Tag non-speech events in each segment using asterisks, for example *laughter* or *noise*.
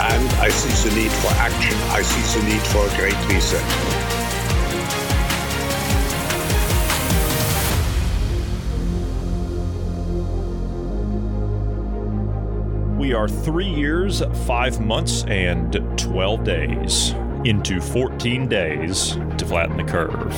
and I see the need for action. I see the need for a great reset. We are three years, five months, and 12 days into 14 days to flatten the curve.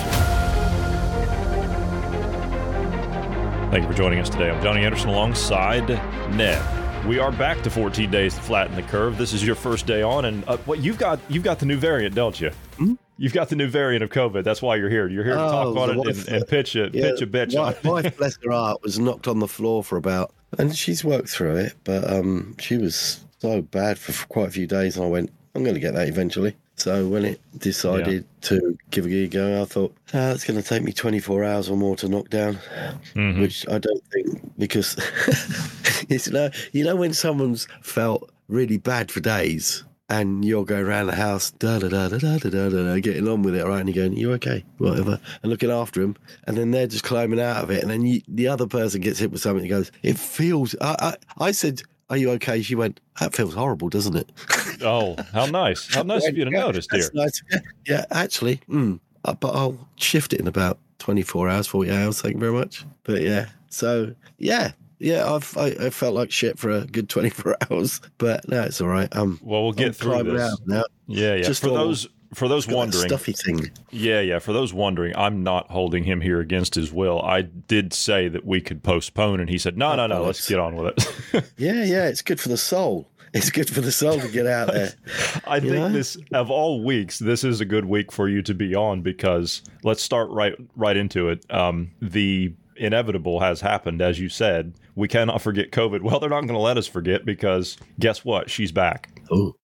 Thank you for joining us today. I'm Johnny Anderson alongside Ned. We are back to 14 days to flatten the curve. This is your first day on, and uh, what you've got you've got the new variant, don't you? Hmm? You've got the new variant of COVID. That's why you're here. You're here to talk Oh, on the it and, and pitch it, yeah, pitch a bitch. on Wife, bless her heart, was knocked on the floor for about, and she's worked through it, but um, she was so bad for quite a few days, and I went, I'm going to get that eventually. So when it decided yeah. to give a go, I thought oh, it's going to take me 24 hours or more to knock down, mm-hmm. which I don't think because *laughs* it's you know, you know when someone's felt really bad for days and you're going around the house, da da da da da da da, getting on with it, right? And you're going, you okay, whatever, and looking after him, and then they're just climbing out of it, and then you, the other person gets hit with something and goes, it feels. I, I, I said, are you okay? She went, that feels horrible, doesn't it? *laughs* Oh, how nice! How nice of you to notice, dear. nice. Yeah, actually, mm, but I'll shift it in about 24 hours, 40 hours. Thank you very much. But yeah, so yeah, yeah, I've I, I felt like shit for a good 24 *laughs* hours, but no, it's all right. Um, Well, we'll get I'm through this. out now. Yeah, yeah. Just for those for those wondering, stuffy thing. Yeah, yeah. For those wondering, I'm not holding him here against his will. I did say that we could postpone, and he said, "No, no, no. Let's get on with it." *laughs* Yeah, yeah, it's good for the soul. It's good for the soul to get out there. I You think know? this of all weeks, this is a good week for you to be on because let's start right right into it. Um, the inevitable has happened, as you said. We cannot forget COVID. Well, they're not going to let us forget because guess what? She's back. Oh,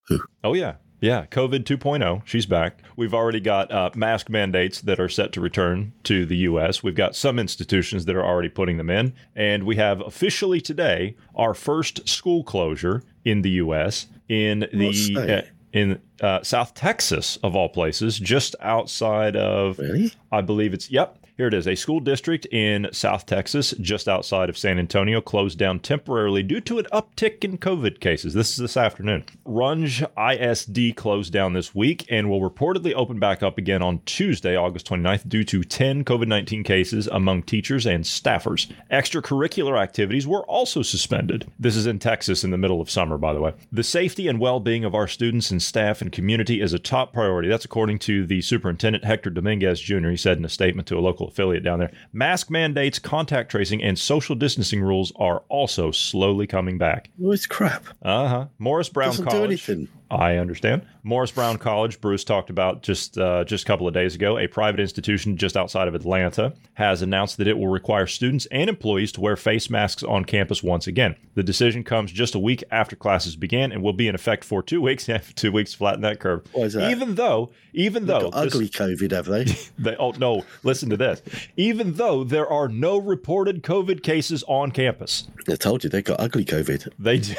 Oh yeah. Yeah, COVID 2.0, she's back. We've already got uh, mask mandates that are set to return to the U.S. We've got some institutions that are already putting them in. And we have officially today our first school closure in the U.S. in the uh, in uh, South Texas, of all places, just outside of, really? I believe it's, yep, here it is. A school district in South Texas, just outside of San Antonio, closed down temporarily due to an uptick in COVID cases. This is this afternoon. Runge ISD closed down this week and will reportedly open back up again on Tuesday, August 29th, due to 10 COVID 19 cases among teachers and staffers. Extracurricular activities were also suspended. This is in Texas in the middle of summer, by the way. The safety and well being of our students and staff and community is a top priority. That's according to the superintendent, Hector Dominguez Jr. He said in a statement to a local affiliate down there. Mask mandates, contact tracing, and social distancing rules are also slowly coming back. Oh, it's crap. Uh huh. Morris Brown Doesn't do College. Anything. I understand. Morris Brown College, Bruce talked about just uh, just a couple of days ago. A private institution just outside of Atlanta has announced that it will require students and employees to wear face masks on campus once again. The decision comes just a week after classes began and will be in effect for two weeks. *laughs* Two weeks flatten that curve. Why that? Even though, even They've though got this- ugly COVID, have they? *laughs* they, oh no, listen to this. Even though there are no reported COVID cases on campus, I told you they got ugly COVID. they do.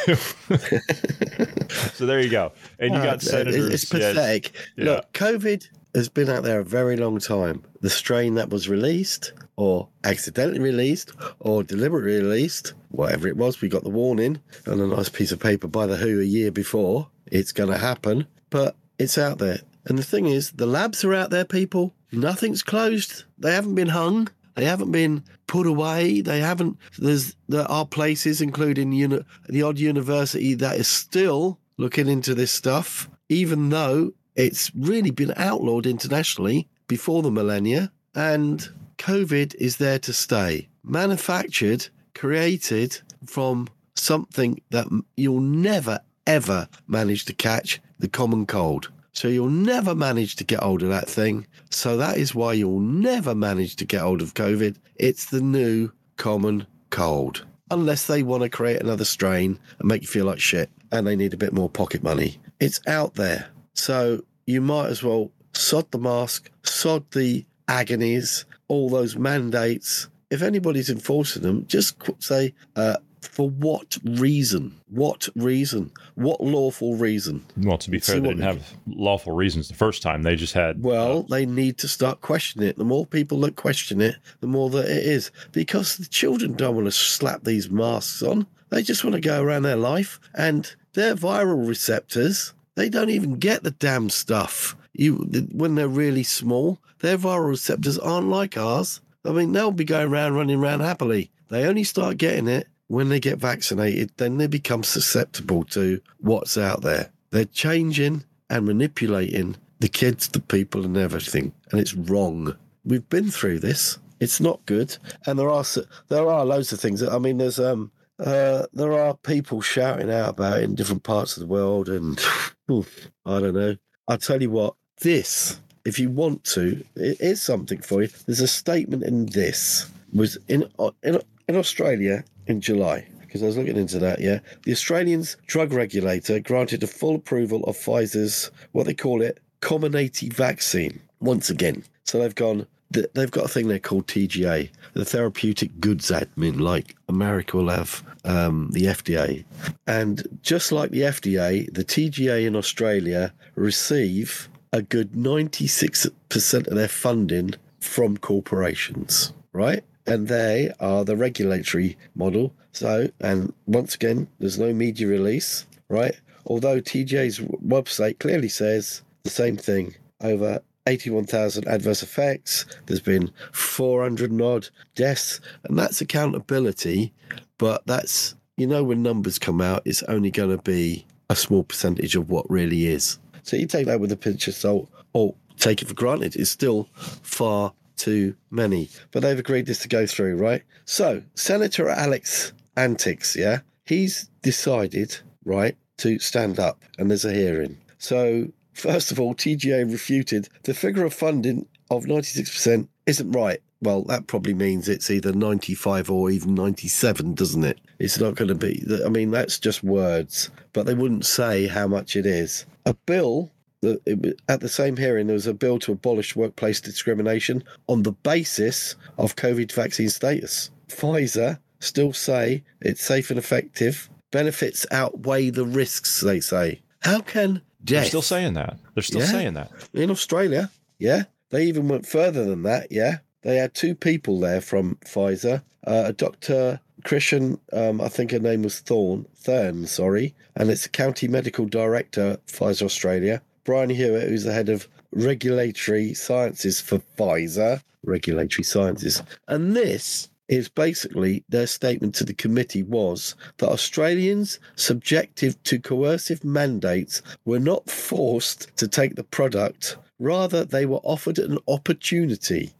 *laughs* so there you go. And you Ah, got it's- senators. It's pathetic. yeah. Look, COVID has been out there a very long time. The strain that was released, or accidentally released, or deliberately released, whatever it was, we got the warning on a nice piece of paper by the WHO a year before. It's going to happen, but it's out there. And the thing is, the labs are out there, people. Nothing's closed. They haven't been hung. They haven't been put away. They haven't. There's there are places, including uni- the odd university, that is still looking into this stuff, even though It's really been outlawed internationally before the millennia, and COVID is there to stay. Manufactured, created from something that you'll never, ever manage to catch the common cold. So you'll never manage to get hold of that thing. So that is why you'll never manage to get hold of COVID. It's the new common cold. Unless they want to create another strain and make you feel like shit and they need a bit more pocket money. It's out there. So you might as well sod the mask, sod the agonies, all those mandates. If anybody's enforcing them, just say, uh, for what reason? What reason? What lawful reason? Well, to be fair, they didn't have lawful reasons the first time. They just had Well, they need to start questioning it. The more people that question it, the more that it is. Because the children don't want to slap these masks on. They just want to go around their life and their viral receptors, they don't even get the damn stuff. You when they're really small, their viral receptors aren't like ours. I mean, they'll be going around running around happily. They only start getting it when they get vaccinated, then they become susceptible to what's out there. They're changing and manipulating the kids, the people, and everything, and it's wrong. We've been through this. It's not good, and there are there are loads of things. I mean, there's um uh there are people shouting out about it in different parts of the world, and *sighs* I don't know. I'll tell you what, this if you want to, it is something for you. There's a statement in this was in in in Australia in July because I was looking into that. Yeah, the Australian's drug regulator granted a full approval of Pfizer's what they call it Comirnaty vaccine once again. So they've gone. They've got a thing they call TGA, the Therapeutic Goods Admin, like America will have um, the FDA. And just like the FDA, the TGA in Australia receive a good 96% of their funding from corporations, right? And they are the regulatory model. So, and once again, there's no media release, right? Although TGA's website clearly says the same thing over 81,000 adverse effects, there's been 400 and odd deaths, and that's accountability. But that's, you know, when numbers come out, it's only going to be a small percentage of what really is. So you take that with a pinch of salt or take it for granted. It's still far too many. But they've agreed this to go through, right? So Senator Alex Antic, yeah, he's decided, right, to stand up and there's a hearing. So first of all, TGA refuted the figure of funding of 96% isn't right. Well, that probably means it's either 95 or even 97, doesn't it? It's not going to be, I mean, that's just words, but they wouldn't say how much it is. A bill, the- it at the same hearing, there was a bill to abolish workplace discrimination on the basis of COVID vaccine status. Pfizer still say it's safe and effective. Benefits outweigh the risks, they say. How can They're still saying that. They're still Yeah. saying that. in Australia, yeah. They even went further than that, yeah. They had two people there from Pfizer, uh, a Dr. Christian, um, I think her name was Thorn Thurn, sorry, and it's a County Medical Director, Pfizer Australia. Brian Hewitt, who's the head of regulatory sciences for Pfizer, regulatory sciences. And this is basically their statement to the committee was that Australians subjected to coercive mandates were not forced to take the product, rather, they were offered an opportunity.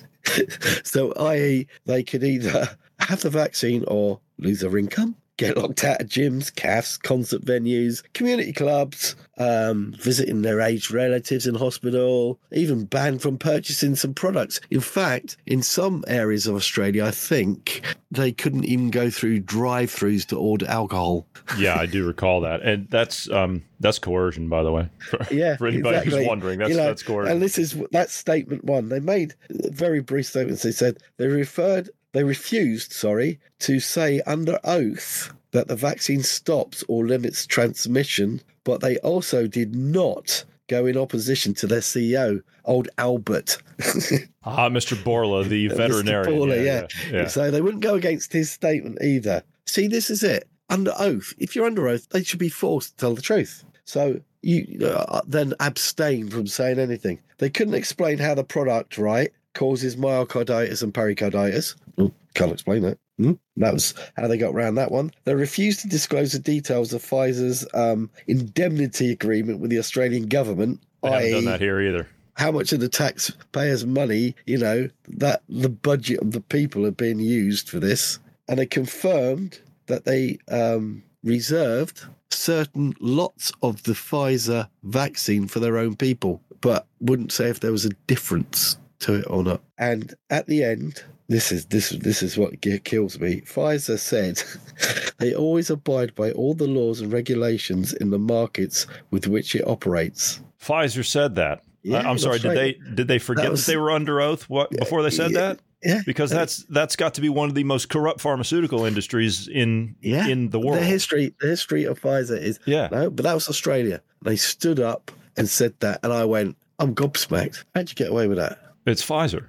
*laughs* so, i.e., they could either have the vaccine or lose their income. Get locked out of gyms, cafes, concert venues, community clubs, um, visiting their aged relatives in hospital, even banned from purchasing some products. In fact, in some areas of Australia, I think they couldn't even go through drive-throughs to order alcohol. Yeah, I do recall that, and that's um that's coercion, by the way. *laughs* For, Yeah, for anybody exactly. who's wondering, that's You know, that's coercion. And this is that statement one. They made very brief statements. They said they referred, they refused, sorry, to say under oath that the vaccine stops or limits transmission, but they also did not go in opposition to their CEO, old Albert. *laughs* ah, Mr. Bourla, the *laughs* Mr. veterinarian. Yeah, yeah. yeah, yeah. So they wouldn't go against his statement either. See, this is it. Under oath, if you're under oath, they should be forced to tell the truth. So you uh, then abstain from saying anything. They couldn't explain how the product, right, causes myocarditis and pericarditis. Well, can't explain it. Hmm? That was how they got around that one. They refused to disclose the details of Pfizer's um, indemnity agreement with the Australian government, They haven't done that here either. how much of the taxpayers' money, you know, that the budget of the people have been used for this. And they confirmed that they um, reserved certain lots of the Pfizer vaccine for their own people, but wouldn't say if there was a difference to it or not. And at the end, this is this this is what kills me. Pfizer said *laughs* they always abide by all the laws and regulations in the markets with which it operates. Pfizer said that. Yeah, I- I'm sorry. Did right. they did they forget that, was- they were under oath? What before they said yeah, that? Yeah, Because that's that's got to be one of the most corrupt pharmaceutical industries in yeah. in the world. The history, the history of Pfizer is Yeah. no, but that was Australia. They stood up and said that, and I went, "I'm gobsmacked. How'd you get away with that?" It's Pfizer.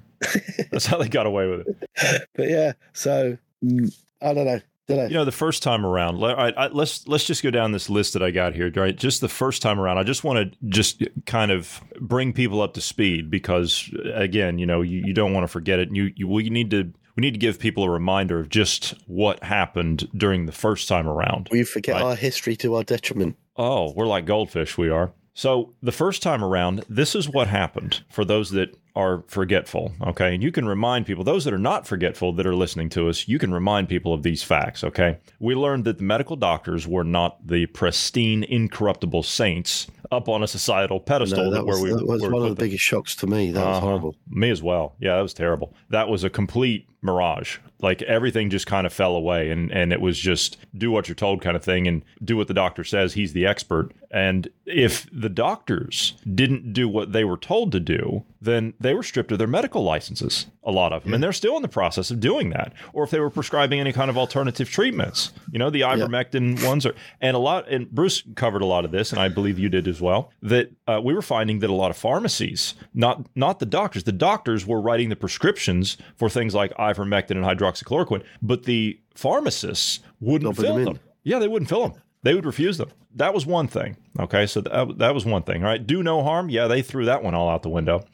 That's how they got away with it. *laughs* But yeah, so mm, I don't know. Don't know. You know, the first time around, le- all right, I, let's let's just go down this list that I got here. Right, just the first time around, I just want to just kind of bring people up to speed because, again, you know, you, you don't want to forget it. You you we need to we need to give people a reminder of just what happened during the first time around. we forget Right. our history to our detriment. Oh, we're like goldfish, we are. So the first time around, this is what happened for those that are forgetful. Okay. And you can remind people, those that are not forgetful that are listening to us, you can remind people of these facts. Okay. We learned that the medical doctors were not the pristine, incorruptible saints up on a societal pedestal No, that that where was, we that was where one of the them. biggest shocks to me. That was Uh-huh. horrible. Me as well. Yeah, that was terrible. That was a complete mirage. Like everything just kind of fell away and and it was just do what you're told kind of thing and do what the doctor says. He's the expert. And if the doctors didn't do what they were told to do, then they were stripped of their medical licenses, a lot of them. And they're still in the process of doing that. Or if they were prescribing any kind of alternative treatments, you know, the ivermectin ones are, and a lot, and Bruce covered a lot of this, and I believe you did as well, that uh, we were finding that a lot of pharmacies, not, not the doctors, the doctors were writing the prescriptions for things like ivermectin and hydroxychloroquine, but the pharmacists wouldn't fill them them. Yeah, they wouldn't fill them. They would refuse them. That was one thing. Okay, so that, that was one thing. All right, do no harm. Yeah, they threw that one all out the window.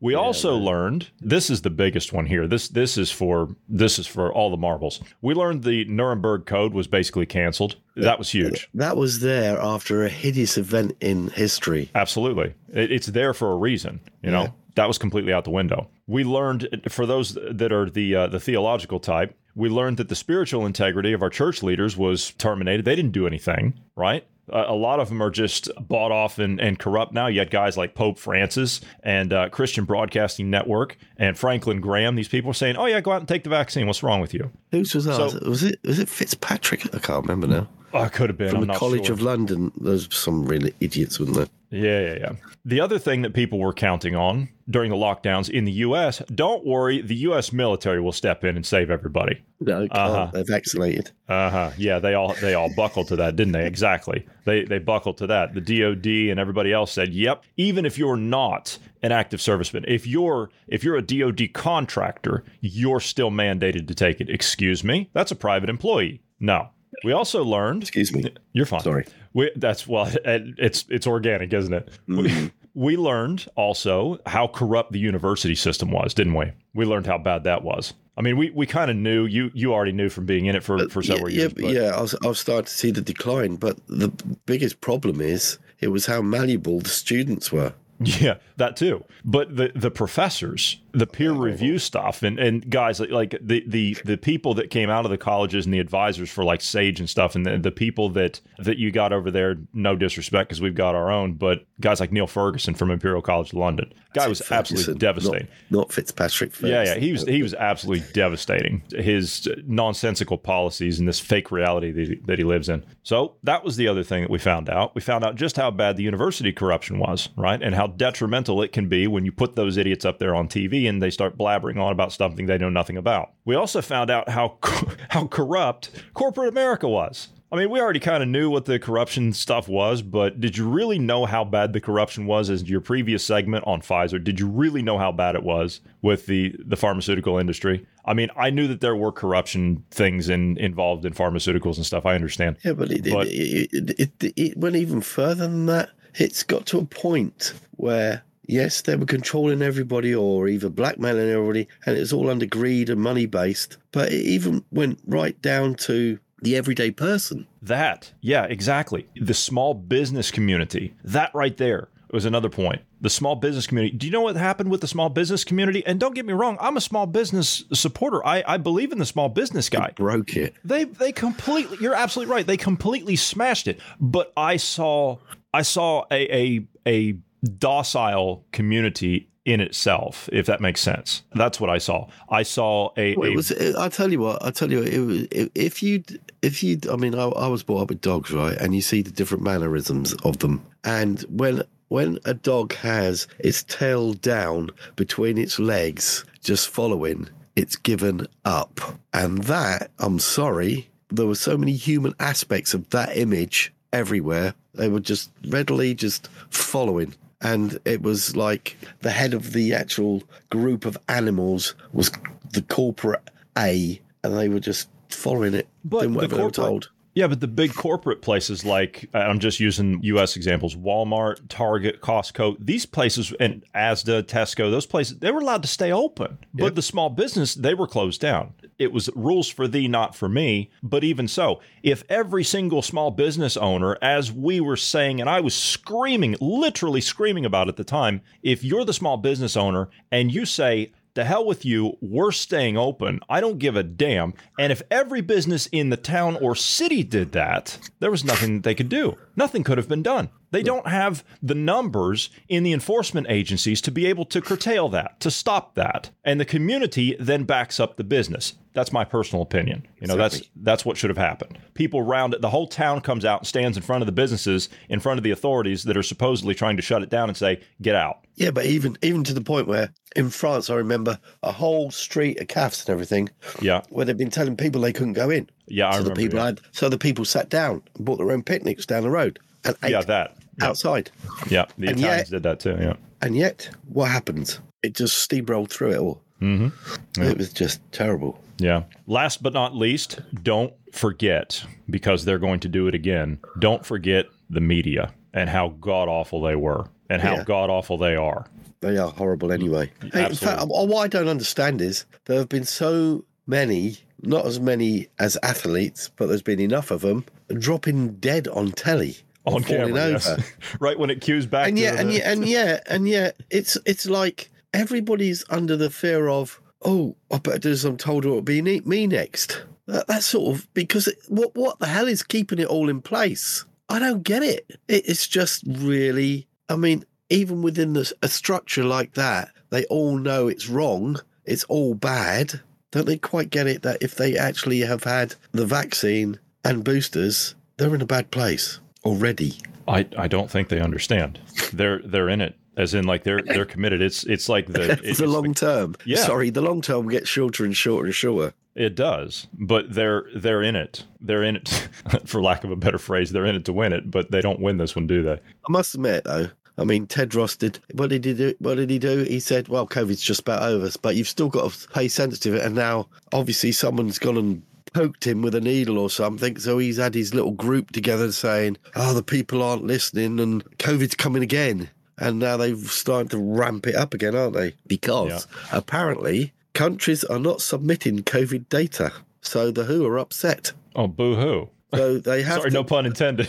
We also learned this is the biggest one here. This this is for this is for all the marbles. We learned the Nuremberg Code was basically canceled. That was huge. That was there after a hideous event in history. Absolutely, it, it's there for a reason. You know, Yeah. That was completely out the window. We learned for those that are the uh, the theological type. We learned that the spiritual integrity of our church leaders was terminated. They didn't do anything, right? Uh, a lot of them are just bought off and, and corrupt now. You had guys like Pope Francis and uh, Christian Broadcasting Network and Franklin Graham. These people are saying, "Oh yeah, go out and take the vaccine. What's wrong with you?" Whose was that? So- was it was it Fitzpatrick? I can't remember now. I could have been. From I'm the College sure. of London. There's some really idiots, wasn't there? Yeah, yeah, yeah. The other thing that people were counting on during the lockdowns in the U.S. Don't worry, the U.S. military will step in and save everybody. No. Uh-huh. They're vaccinated. Uh huh. Yeah, they all they all buckled to that, didn't they? Exactly. They they buckled to that. The DoD and everybody else said, "Yep." Even if you're not an active serviceman, if you're if you're a DoD contractor, you're still mandated to take it. Excuse me, that's a private employee. No. We also learned. Excuse me. You're fine. Sorry. We, that's well, it's it's organic, isn't it? We, mm-hmm. we learned also how corrupt the university system was, didn't we? We learned how bad that was. I mean, we, we kind of knew you you already knew from being in it for, for several yeah, years. Yeah, but- yeah. I was, I was starting to see the decline, but the biggest problem is it was how malleable the students were. Yeah, that too. But the the professors, the peer oh. review stuff, and, and guys like, like the, the the people that came out of the colleges and the advisors for like Sage and stuff, and the, the people that that you got over there, no disrespect because we've got our own, but guys like Neil Ferguson from Imperial College London, guy was Ferguson, absolutely devastating. Not, Fitzpatrick. Yeah, yeah, he was he was absolutely devastating. His nonsensical policies and this fake reality that he, that he lives in. So that was the other thing that we found out. We found out just how bad the university corruption was, right, and how detrimental it can be when you put those idiots up there on TV and they start blabbering on about something they know nothing about. We also found out how *laughs* how corrupt corporate America was. I mean, we already kind of knew what the corruption stuff was, but did you really know how bad the corruption was as your previous segment on Pfizer? Did you really know how bad it was with the, the pharmaceutical industry? I mean, I knew that there were corruption things in, involved in pharmaceuticals and stuff. I understand. Yeah, but it, But- it, it, it, it went even further than that. It's got to a point where yes, they were controlling everybody or either blackmailing everybody, and it was all under greed and money based. But it even went right down to the everyday person. That, yeah, exactly. The small business community, that right there was another point. The small business community. Do you know what happened with the small business community? And don't get me wrong, I'm a small business supporter. I, I believe in the small business guy. Broke it. They they completely. You're absolutely right. They completely smashed it. But I saw I saw a a, a docile community in itself, if that makes sense. That's what I saw. I saw a. Well, it was, I tell you what, I tell you what, it was, if you, if you, I mean, I, I was brought up with dogs, right? And you see the different mannerisms of them. And when, when a dog has its tail down between its legs, just following, it's given up. And that, I'm sorry, there were so many human aspects of that image everywhere. They were just readily just following. And it was like the head of the actual group of animals was the corporate A, and they were just following it, But doing the whatever they were corporate- told. Yeah, but the big corporate places like I'm just using U.S. examples: Walmart, Target, Costco. These places and Asda, Tesco, those places they were allowed to stay open, but the small business they were closed down. It was rules for thee, not for me. But even so, if every single small business owner, as we were saying, and I was screaming, literally screaming about at the time, if you're the small business owner and you say to hell with you. We're staying open. I don't give a damn. And if every business in the town or city did that, there was nothing they could do. Nothing could have been done. They don't have the numbers in the enforcement agencies to be able to curtail that, to stop that. And the community then backs up the business. That's my personal opinion. You know, that's that's what should have happened. People round it, the whole town comes out and stands in front of the businesses, in front of the authorities that are supposedly trying to shut it down and say, "Get out." Yeah, but even even to the point where in France, I remember a whole street of calves and everything Yeah. where they've been telling people they couldn't go in. Yeah, I so the remember, people yeah. had so the people sat down and bought their own picnics down the road and ate Yeah, that. Yeah. outside. Yeah, the And Italians yet- did that too. Yeah. And yet, what happened? It just steamrolled through it all. Mm-hmm. It was just terrible. Yeah. Last but not least, don't forget, because they're going to do it again, don't forget the media and how god awful they were and how Yeah. god awful they are. They are horrible anyway. Hey, in fact, Absolutely. what I don't understand is there have been so many, not as many as athletes, but there's been enough of them dropping dead on telly. On camera, over. yes. *laughs* right when it cues back and yet, the, and yet, and *laughs* yet, and yet, it's it's like everybody's under the fear of, oh, I better do as I'm told, or it'll be me next. That, that's sort of because it, what what the hell is keeping it all in place? I don't get it. it it's just really. I mean, even within the, a structure like that, they all know it's wrong. It's all bad. Don't they quite get it that if they actually have had the vaccine and boosters, they're in a bad place already? I, I don't think they understand. They're they're in it. As in like they're they're committed. It's it's like the *laughs* It's the the- long term. Yeah. Sorry, the long term gets shorter and shorter and shorter. It does, but they're they're in it. They're in it, *laughs* for lack of a better phrase. They're in it to win it, but they don't win this one, do they? I must admit, though, I mean, Ted Ross did. What did he do? What did he do? He said, "Well, COVID's just about over, but you've still got to pay sensitive." And now, obviously, someone's gone and poked him with a needle or something. So he's had his little group together saying, "Oh, the people aren't listening, and COVID's coming again." And now they've started to ramp it up again, aren't they? Because apparently countries are not submitting COVID data. So the WHO are upset. Oh, boo hoo! So they have *laughs* Sorry, to, no pun intended.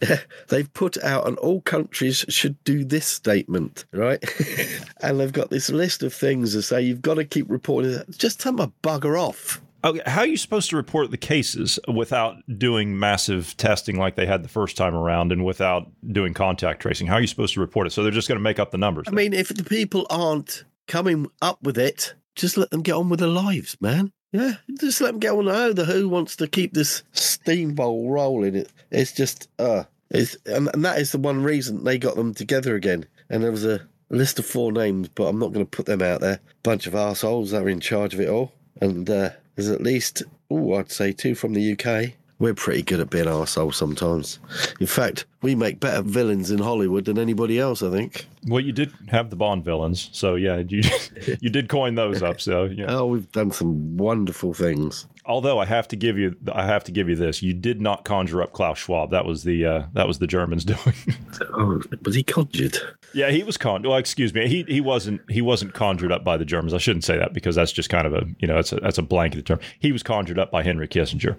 *laughs* they've put out an all countries should do this statement, right? *laughs* and they've got this list of things to say you've got to keep reporting. it. Just tell them to bugger off. Okay, how are you supposed to report the cases without doing massive testing like they had the first time around and without doing contact tracing? How are you supposed to report it? So they're just going to make up the numbers. I mean, if the people aren't coming up with it, just let them get on with their lives, man. Yeah, just let them get on. Oh, the Who wants to keep this steamboat rolling. It, it's just, uh, it's and, and that is the one reason they got them together again. And there was a list of four names, but I'm not going to put them out there. Bunch of assholes that are in charge of it all, and uh, there's at least, oh, I'd say two from the UK. We're pretty good at being arseholes sometimes. In fact, we make better villains in Hollywood than anybody else, I think. well, you did have the Bond villains, so yeah, you *laughs* you did coin those up. So yeah, Oh, we've done some wonderful things. Although I have to give you, I have to give you this: you did not conjure up Klaus Schwab. That was the uh, that was the Germans *laughs* doing. Oh, was he conjured? yeah, he was conjured. Well, excuse me, he he wasn't he wasn't conjured up by the Germans. I shouldn't say that because that's just kind of a you know that's a that's a blanket term. He was conjured up by Henry Kissinger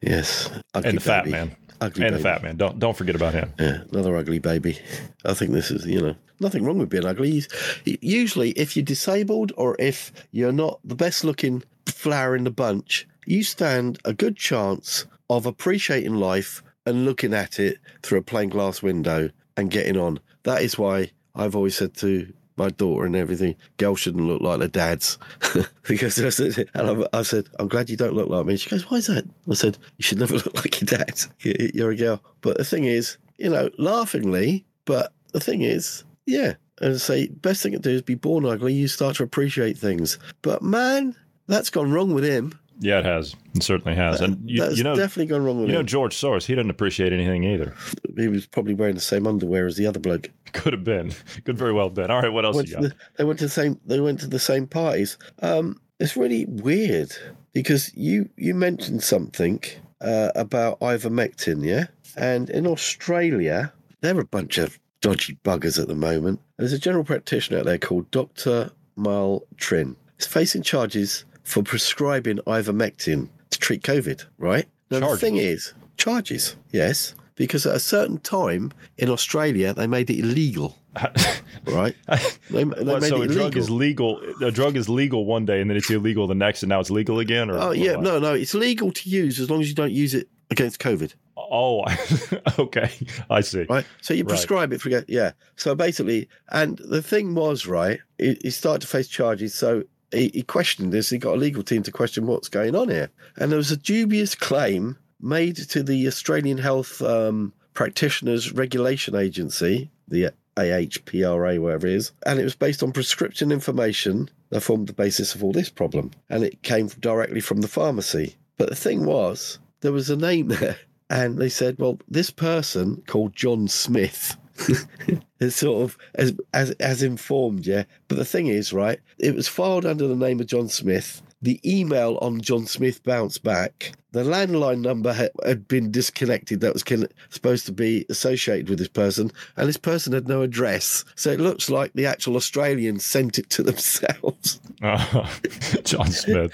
Yes. Ugly and the Fat baby. Man. Ugly and the. Fat Man. Don't don't forget about him. Yeah, another ugly baby. I think this is, you know, nothing wrong with being ugly. He's- Usually, if you're disabled or if you're not the best looking flower in the bunch, you stand a good chance of appreciating life and looking at it through a plain glass window and getting on. That is why I've always said to my daughter and everything, girls shouldn't look like their dads. *laughs* because I said, and I said, I'm glad you don't look like me. She goes, why is that? I said, you should never *laughs* look like your dad. You- You're a girl. But the thing is, you know, laughingly, but the thing is, yeah, and I say, best thing to do is be born ugly. You start to appreciate things. But man, that's gone wrong with him. Yeah, it has. It certainly has. And you, that's you know, definitely gone wrong with you know. George Soros. He doesn't appreciate anything either. he was probably wearing the same underwear as the other bloke. *laughs* Could have been. Could very well have been. All right, what else went you got? the, they went to the same they went to the same parties. Um, it's really weird because you you mentioned something uh, about ivermectin, yeah, and in Australia they're a bunch of dodgy buggers at the moment. There's a general practitioner out there called Doctor Mal Trin. He's facing charges for prescribing ivermectin to treat COVID. Right now, Charges? the thing is, charges, yes. Because at a certain time in Australia, they made it illegal, *laughs* right? They, they What, made so a drug is legal. A drug is legal one day, and then it's illegal the next, and now it's legal again. Or Oh yeah, no, no, it's legal to use as long as you don't use it against COVID, Oh, *laughs* okay. I see. right? So you Right. prescribe it for yeah. So basically, and the thing was right, he started to face charges. So he, he questioned this. He got a legal team to question what's going on here, and there was a dubious claim made to the Australian Health um, Practitioners Regulation Agency, the AHPRA, whatever it is, and it was based on prescription information that formed the basis of all this problem, and it came directly from the pharmacy. But the thing was, there was a name *laughs* there, and they said, well, this person called John Smith. *laughs* is sort of as, as as informed, yeah. But the thing is, right, it was filed under the name of John Smith. The email on John Smith bounced back. The landline number had, been disconnected that was supposed to be associated with this person, and this person had no address. So it looks like the actual Australians sent it to *laughs* themselves. Uh, *laughs* John Smith.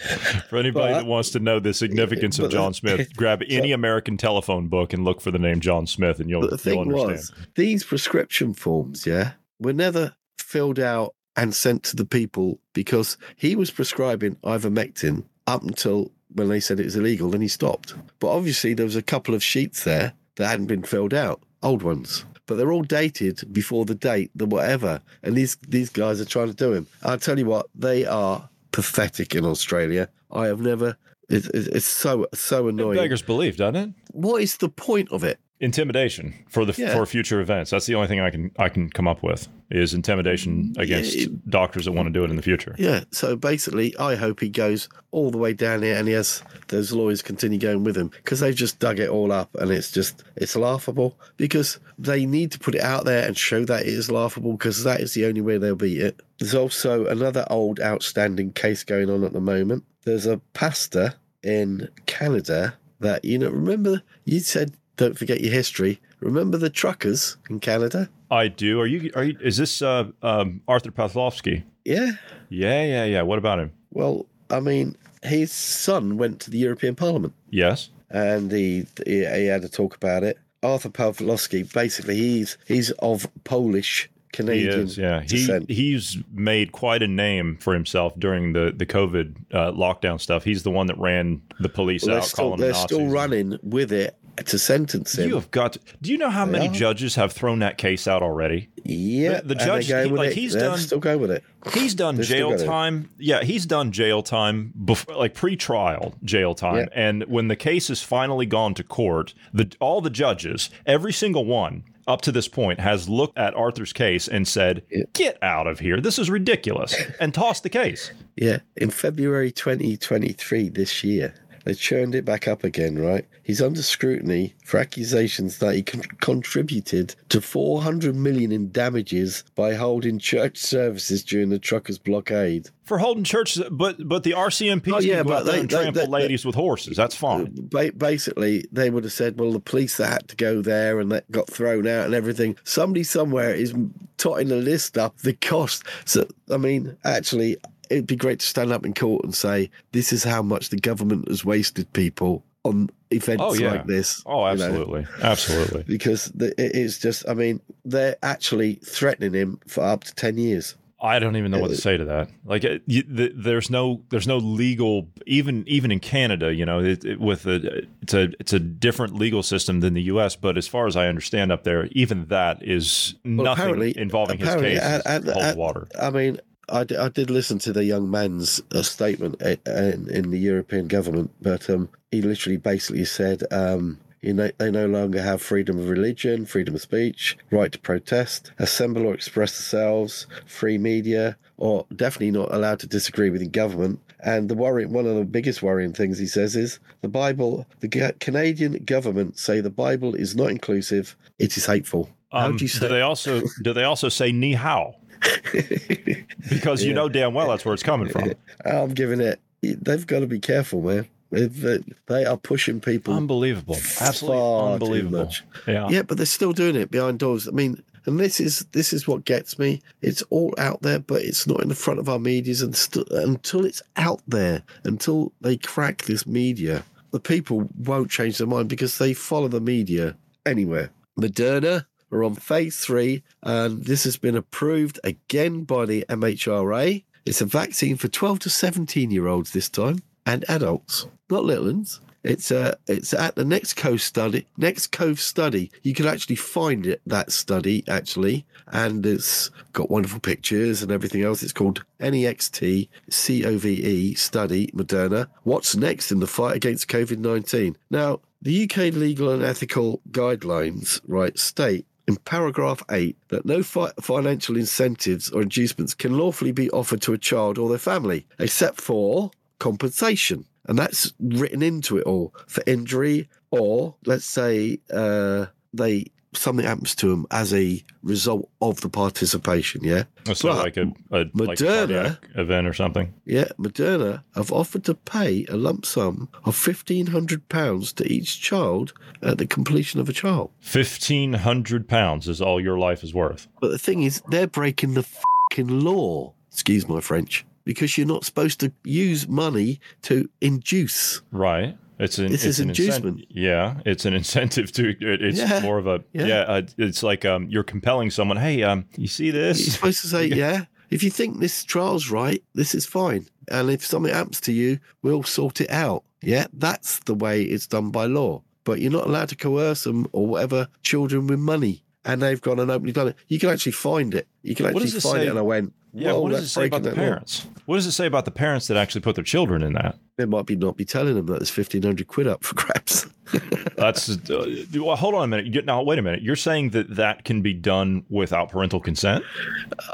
For anybody But- that wants to know the significance of John Smith, *laughs* grab any American telephone book and look for the name John Smith, and you'll, the you'll thing understand. was, these prescription forms, yeah, were never filled out and sent to the people because he was prescribing ivermectin up until when they said it was illegal, then he stopped. But obviously, there was a couple of sheets there that hadn't been filled out, old ones. But they're all dated before the date, the whatever. And these these guys are trying to do him. I'll tell you what, they are pathetic in Australia. I have never. It's, it's it's so so annoying. Beggars belief, doesn't it? What is the point of it? Intimidation for the Yeah. for future events. That's the only thing I can I can come up with is intimidation mm, against it- doctors that want to do it in the future. Yeah. So basically, I hope he goes all the way down here, and he has those lawyers continue going with him because they've just dug it all up, and it's just it's laughable because they need to put it out there and show that it is laughable because that is the only way they'll beat it. There's also another old outstanding case going on at the moment. There's a pastor in Canada that you know. Remember, you said don't forget your history. Remember the truckers in Canada? I do. Are you? Are you? Is this uh, um, Arthur Pawlowski? Yeah. Yeah, yeah, yeah. What about him? Well, I mean, his son went to the European Parliament. Yes. and he, he he had to talk about it. Arthur Pawlowski, basically, he's he's of Polish Canadian. He is, yeah. He he's made quite a name for himself during the the COVID uh, lockdown stuff. He's the one that ran the police Well, out, still they're still running with it to sentence him. You have got. To, do you know how many judges have thrown that case out already? yeah, the and judge, he- like, it. he's They're done- still going with it. He's done They're jail time. Yeah, he's done jail time before, like pre-trial jail time. Yeah. And when the case has finally gone to court, the all the judges, every single one up to this point, has looked at Arthur's case and said, "Get out of here! This is ridiculous," and tossed the case. Yeah, in February 2023 this year, They churned it back up again, right? He's under scrutiny for accusations that he con- contributed to 400 million in damages by holding church services during the truckers' blockade. For holding churches, but but the RCMP Oh, yeah, but they- and they- trample they- ladies with horses. That's fine. Uh, ba- basically, they would have said, well, the police that had to go there and that got thrown out and everything. Somebody somewhere is totting a list up the cost. So, I mean, actually, it'd be great to stand up in court and say, this is how much the government has wasted people on events Oh, yeah. like this. Oh, you know. absolutely, absolutely. *laughs* Because the, it is just, I mean, they're actually threatening him for up to 10 years. I don't even know what to say to that. Like, uh, you, the, there's no, there's no legal, even even in Canada, you know, it, it, with a, it's a, it's a different legal system than the U.S. But as far as I understand up there, even that is Well, nothing involving his case at- at- at- water. I mean, I, d- I did listen to the young man's uh, statement uh, in, in the European government, but um, he literally basically said, um, you know, they no longer have freedom of religion, freedom of speech, right to protest, assemble or express themselves, free media, or definitely not allowed to disagree with the government. And the worry, one of the biggest worrying things he says is the Bible. The Canadian government say the Bible is not inclusive; it is hateful. How Um, do you say? do they also do they also say ni hao? *laughs* because you know damn well that's where it's coming from. *laughs* I'm giving it. They've got to be careful, man. They, are pushing people. Unbelievable, absolutely unbelievable. Yeah. Yeah, but they're still doing it behind doors. I mean, and this is this is what gets me. It's all out there, but it's not in the front of our medias. And st- until it's out there, until they crack this media, the people won't change their mind because they follow the media anywhere. Moderna are on phase three, and this has been approved again by the MHRA. It's a vaccine for 12 to 17 year olds this time and adults, not little ones. It's uh, it's at the NextCOVE study. NextCOVE study. You can actually find it that study actually, and it's got wonderful pictures and everything else. It's called NEXT COVE study Moderna. What's next in the fight against COVID nineteen? Now, the UK legal and ethical guidelines right state in paragraph 8 that no fi- financial incentives or inducements can lawfully be offered to a child or their family except for compensation. And that's written into it all for injury or let's say uh, they something happens to them as a result of the participation yeah So But like a, a like Moderna- cardiac event or something. yeah, Moderna have offered to pay a lump sum of fifteen hundred pounds to each child at the completion of a child. Fifteen hundred pounds is all your life is worth. But the thing is, they're breaking the fucking law. Excuse my French, because you're not supposed to use money to induce. Right. It's an This it's is an inducement. incent- yeah, it's an incentive to. It, it's Yeah, more of a yeah. yeah. uh, it's like um, you're compelling someone. Hey, um, you see this? You're supposed to say, *laughs* yeah, if you think this trial's right, this is fine. And if something happens to you, we'll sort it out. Yeah, that's the way it's done by law. But you're not allowed to coerce them or whatever children with money. And they've gone and openly done it. You can actually find it. You can actually find say- it. And I went, Yeah. What does it say about the parents? What does it say about the parents that actually put their children in that? They might be not be telling them that there's 1500 quid up for grabs. *laughs* That's uh, well, hold on a minute. You- Now, wait a minute. You're saying that that can be done without parental consent?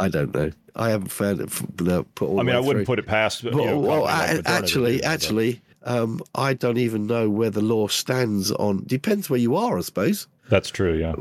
I don't know. I haven't found it. Put all I mean, I wouldn't through. put it past. You Well, know, well, companies like a- Moderna to actually, do that, but- actually, um, I don't even know where the law stands on. Depends where you are, I suppose. that's true. Yeah.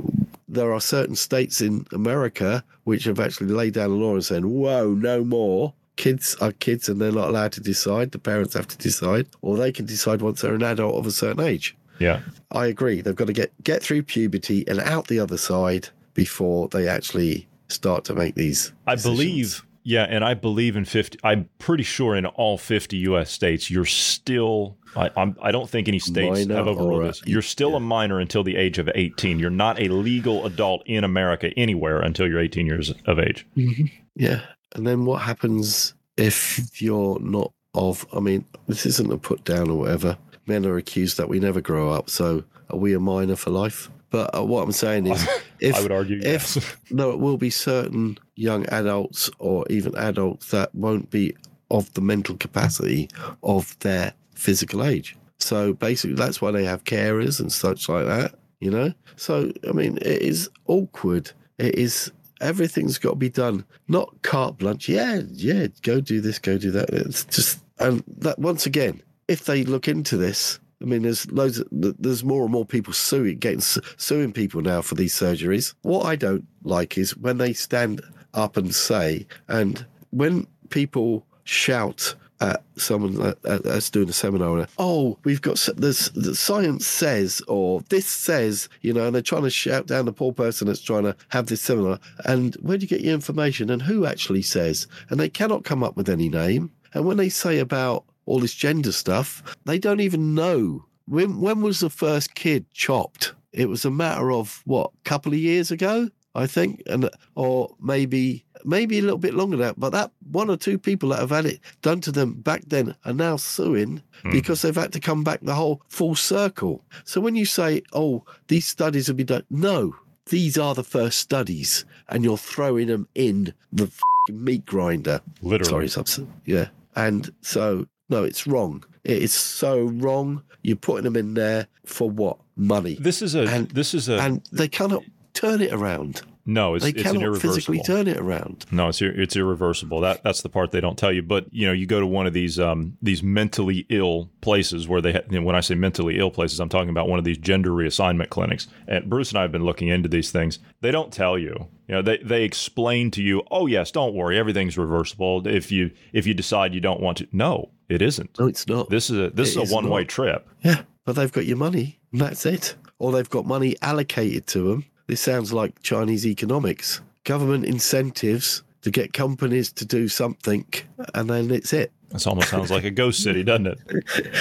There are certain states in America which have actually laid down a law and said, "Whoa, no more." Kids are kids, and they're not allowed to decide. The parents have to decide, or they can decide once they're an adult of a certain age. Yeah. I agree. They've got to get get through puberty and out the other side before they actually start to make these. I decisions. believe, yeah, and I believe in 50. I'm pretty sure in all 50 U.S. states, you're still. I, I'm, I don't think any states Minor have overruled or a- this. You're still a minor until the age of 18. You're not a legal adult in America anywhere until you're 18 years of age. Mm-hmm. Yeah. And then what happens if you're not of, I mean, this isn't a put down or whatever. Men are accused that we never grow up. So are we a minor for life? But uh, what I'm saying is, *laughs* if, I would argue if, yes. *laughs* no, it will be certain young adults or even adults that won't be of the mental capacity of their physical age. So basically, that's why they have carers and such like that, you know? So, I mean, it is awkward. It is, everything's got to be done, not carte blanche. Yeah, yeah, go do this, go do that. It's just, and that once again, if they look into this, I mean, there's loads. Of, there's more and more people suing, getting suing people now for these surgeries. What I don't like is when they stand up and say, and when people shout at someone that's doing a seminar. Oh, we've got this. The science says, or this says, you know, and they're trying to shout down the poor person that's trying to have this seminar. And where do you get your information? And who actually says? And they cannot come up with any name. And when they say about all this gender stuff, they don't even know. When when was the first kid chopped? It was a matter of what, a couple of years ago? I think, and or maybe maybe a little bit longer now. But that one or two people that have had it done to them back then are now suing mm. because they've had to come back the whole full circle. So when you say, "Oh, these studies have been done," no, these are the first studies, and you're throwing them in the meat grinder. Literally, sorry, yeah. And so no, it's wrong. It is so wrong. You're putting them in there for what? Money. This is a. And, this is a. And they cannot turn it around. No, it's, they it's cannot physically turn it around. No, it's it's irreversible. That that's the part they don't tell you. But you know, you go to one of these um, these mentally ill places where they. Ha- you know, when I say mentally ill places, I'm talking about one of these gender reassignment clinics. And Bruce and I have been looking into these things. They don't tell you. You know, they they explain to you. Oh yes, don't worry, everything's reversible. If you if you decide you don't want to, no, it isn't. No, it's not. This is a this it is a one way trip. Yeah, but they've got your money, and that's it. Or they've got money allocated to them this sounds like Chinese economics. Government incentives to get companies to do something, and then it's it. This almost sounds like a ghost city, doesn't it?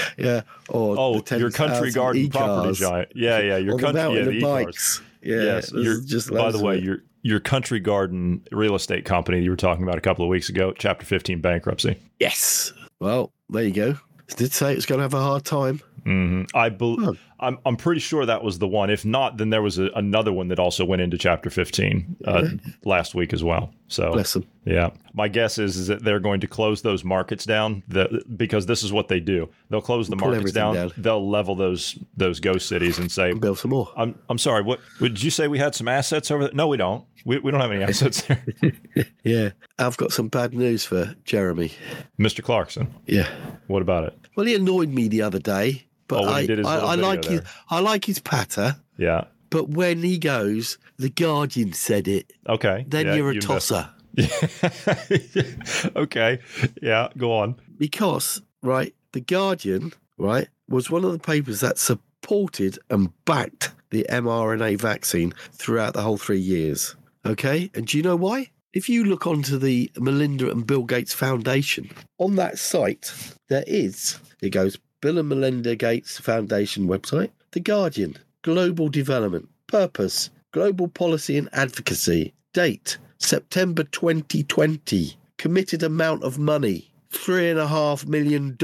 *laughs* yeah. Or oh, your country garden e-cars. property giant. Yeah, yeah. Your country yeah, the e-cars. Yeah. Yes. just by the way, your your country garden real estate company you were talking about a couple of weeks ago, Chapter 15 bankruptcy. Yes. Well, there you go. It did say it was going to have a hard time. Mm-hmm. I believe. Oh. I'm I'm pretty sure that was the one. If not, then there was a, another one that also went into chapter 15 uh, last week as well. So bless them. Yeah, my guess is is that they're going to close those markets down the, because this is what they do. They'll close the markets down, down, They'll level those those ghost cities and say build some more. I'm I'm sorry. What did you say? We had some assets over there? No, we don't. We, we don't have any assets *laughs* there. yeah, I've got some bad news for Jeremy, Mr. Clarkson. Yeah. What about it? Well, he annoyed me the other day but oh, I, I, I like his I like his patter. Yeah. But when he goes, the Guardian said it. Okay. Then yeah, you're a you tosser. *laughs* okay. Yeah. Go on. Because right, the Guardian right was one of the papers that supported and backed the mRNA vaccine throughout the whole three years. Okay. And do you know why? If you look onto the Melinda and Bill Gates Foundation, on that site, there is, it goes Bill and Melinda Gates Foundation website, The Guardian, Global Development, Purpose, Global Policy and Advocacy, Date, September 2020, Committed amount of money, $3.5 million.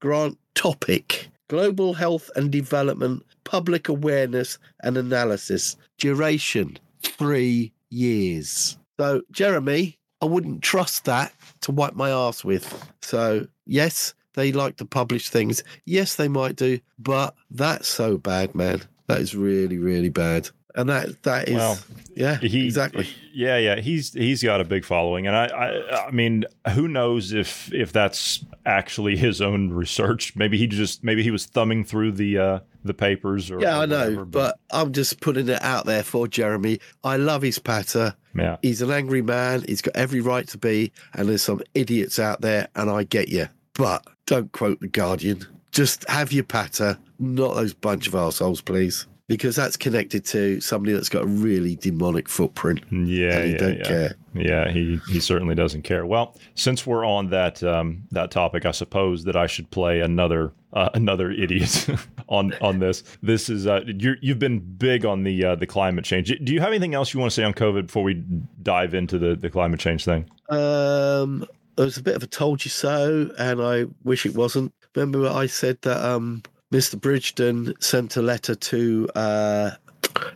Grant topic, Global Health and Development, Public Awareness and Analysis. Duration, three years. So, Jeremy, I wouldn't trust that to wipe my ass with. So, yes, they like to publish things. Yes, they might do, but that's so bad, man. That is really, really bad. And that that is well, yeah, he, exactly. Yeah, yeah. He's he's got a big following, and I, I I mean, who knows if if that's actually his own research? Maybe he just maybe he was thumbing through the uh, the papers. Or, yeah, or I know, but, but I'm just putting it out there for Jeremy. I love his patter. Yeah, he's an angry man. He's got every right to be, and there's some idiots out there, and I get you. But don't quote the Guardian. Just have your patter, not those bunch of assholes, please. Because that's connected to somebody that's got a really demonic footprint. Yeah, and he yeah, don't yeah. care. Yeah, he, he certainly doesn't care. Well, since we're on that um, that topic, I suppose that I should play another uh, *laughs* another idiot *laughs* on on this. This is uh, you have been big on the uh, the climate change. Do you have anything else you want to say on COVID before we dive into the the climate change thing? Um, it was a bit of a told you so, and I wish it wasn't. Remember, I said that um, Mr. Bridgen sent a letter to uh,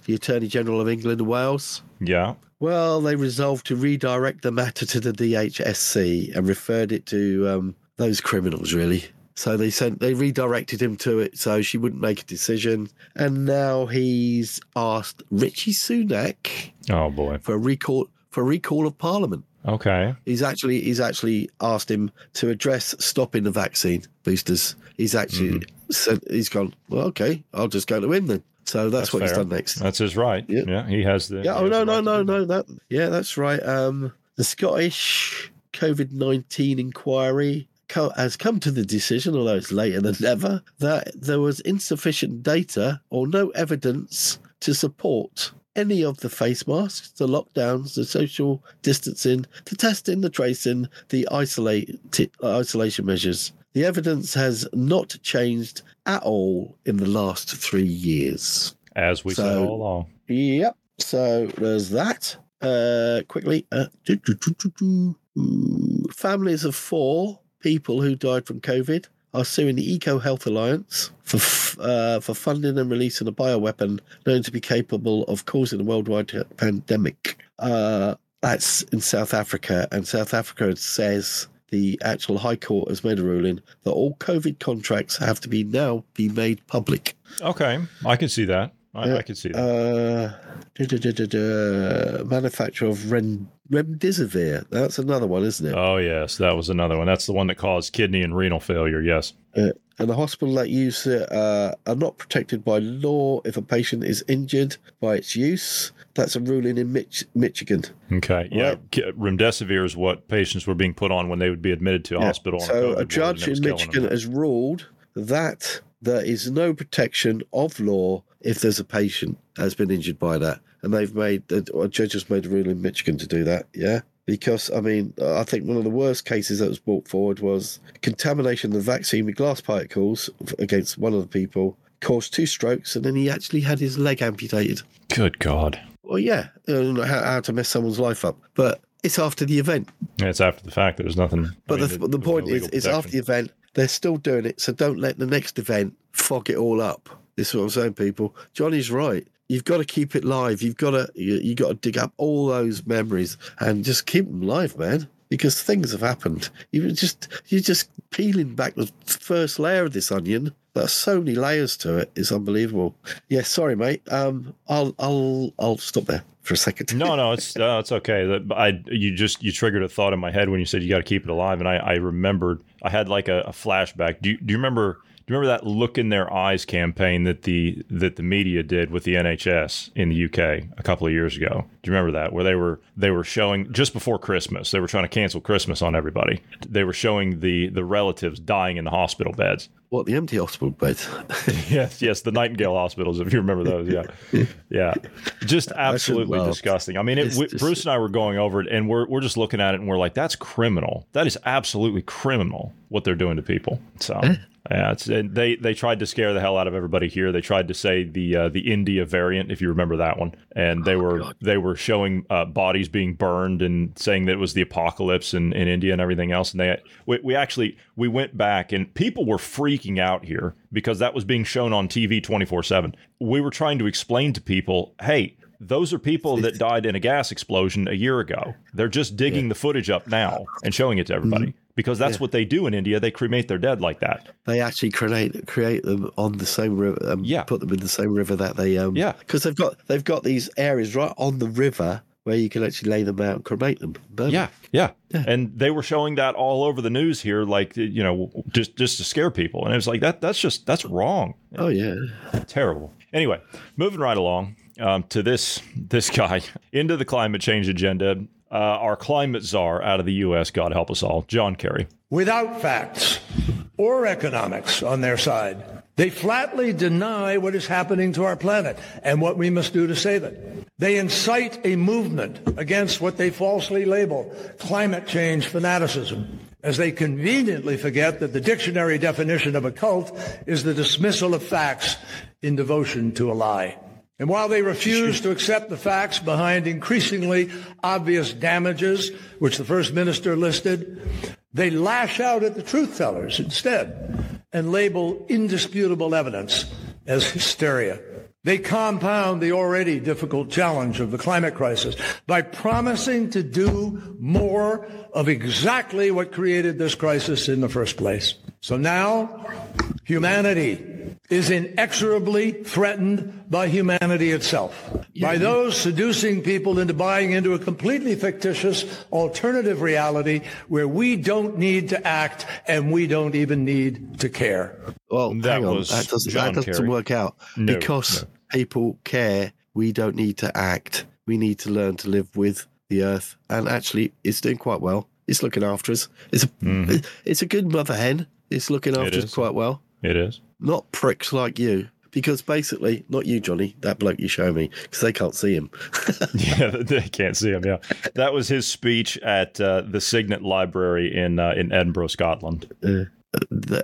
the Attorney General of England and Wales. Yeah. Well, they resolved to redirect the matter to the DHSC and referred it to um, those criminals, really. So they sent, they redirected him to it so she wouldn't make a decision. And now he's asked Rishi Sunak. Oh boy. For a recall for a recall of Parliament. Okay. He's actually he's actually asked him to address stopping the vaccine boosters. He's actually said he's gone. Well, okay, I'll just go to him then. So that's, what he's done next. That's his right. Yeah. Yeah, he has the. Yeah. Oh no no no no that. Yeah, that's right. Um, the Scottish COVID nineteen inquiry co- has come to the decision, although it's later than ever, that there was insufficient data or no evidence to support any of the face masks, the lockdowns, the social distancing, the testing, the tracing, the isolate isolation measures. The evidence has not changed at all in the last three years. As we said all along. Yep. So there's that. Uh, quickly, uh. Mm, families of four people who died from COVID are suing the Eco Health Alliance for f- uh, for funding and releasing a bioweapon known to be capable of causing a worldwide pandemic. Uh, that's in South Africa, and South Africa says the actual High Court has made a ruling that all COVID contracts have to be now be made public. Okay, I can see that. I, I can see that. Uh, duh, duh, duh, manufacturer of Rem, remdesivir. That's another one, isn't it? oh yes, that was another one. That's the one that caused kidney and renal failure. Yes. Uh, and the hospital that use it uh, are not protected by law if a patient is injured by its use. That's a ruling in Mich- Michigan. Okay. Yeah. Right. Remdesivir is what patients were being put on when they would be admitted to a hospital. So COVID a judge and it was in Michigan has ruled that there is no protection of law if there's a patient has been injured by that, and they've made a judge has made a ruling in Michigan to do that. Yeah. Because I mean, I think one of the worst cases that was brought forward was contamination of the vaccine with glass particles against one of the people caused two strokes, and then he actually had his leg amputated. Good God. Well, yeah, I don't know how, how to mess someone's life up, but it's after the event. Yeah, It's after the fact. There's nothing. I But mean, the, there- the point is, legal it's after the event. They're still doing it, so don't let the next event fog it all up. This is what I'm saying, people. Johnny's right. You've got to keep it live. You've got to you, you got to dig up all those memories and just keep them live, man. Because things have happened. You just you're just peeling back the first layer of this onion. There's so many layers to it. It's unbelievable. Yeah, sorry, mate. Um, I'll I'll I'll stop there for a second. no, no, it's *laughs* uh, it's okay. That- I you just you triggered a thought in my head when you said you got to keep it alive, and I, I remembered I had like a, a flashback. Do you, do you remember? Do you remember that "Look in Their Eyes" campaign that the that the media did with the NHS in the UK a couple of years ago? Do you remember that? Where they were they were showing just before Christmas, they were trying to cancel Christmas on everybody. They were showing the the relatives dying in the hospital beds. What the empty hospital beds? *laughs* yes, yes, the Nightingale hospitals, if you remember those. Yeah, yeah, just absolutely disgusting. I mean, it, we, just- Bruce and I were going over it, and we're we're just looking at it, and we're like, "That's criminal. That is absolutely criminal what they're doing to people." So. Eh, Yeah, it's, and they they tried to scare the hell out of everybody here. They tried to say the uh, the India variant, if you remember that one, and they were they were showing uh, bodies being burned and saying that it was the apocalypse in, in India and everything else. And they we, we actually we went back and people were freaking out here because that was being shown on TV twenty four seven. We were trying to explain to people, hey. Those are people that died in a gas explosion a year ago. They're just digging the footage up now and showing it to everybody because that's what they do in India. They cremate their dead like that. they actually create create them on the same river and Yeah. put them in the same river that they um Yeah. because they've got they've got these areas right on the river where you can actually lay them out and cremate them. burn Yeah, yeah, And they were showing that all over the news here, like you know, just just to scare people. And it was like that. That's just that's wrong. Oh yeah. Terrible. Anyway, moving right along um, to this this guy *laughs* into the climate change agenda. Uh, our climate czar out of the U.S. God help us all, John Kerry. without facts or economics on their side. They flatly deny what is happening to our planet and what we must do to save it. They incite a movement against what they falsely label climate change fanaticism, as they conveniently forget that the dictionary definition of a cult is the dismissal of facts in devotion to a lie. And while they refuse to accept the facts behind increasingly obvious damages, which the First Minister listed, they lash out at the truth tellers instead and label indisputable evidence as hysteria. They compound the already difficult challenge of the climate crisis by promising to do more of exactly what created this crisis in the first place. So now, humanity is inexorably threatened by humanity itself, by those seducing people into buying into a completely fictitious alternative reality where we don't need to act and we don't even need to care. Well, That hang on. was That doesn't, John that doesn't work out No, because no. people care. We don't need to act. We need to learn to live with the earth. And actually, it's doing quite well. It's looking after us. It's a, mm-hmm. it's a good mother hen. It's looking after us Mm-hmm. quite well. It is. Not pricks like you. Because basically, not you, Johnny, that bloke you show me, because they can't see him. *laughs* *laughs* Yeah, they can't see him. Yeah, that was his speech at uh, the Signet Library in uh, in Edinburgh, Scotland. The-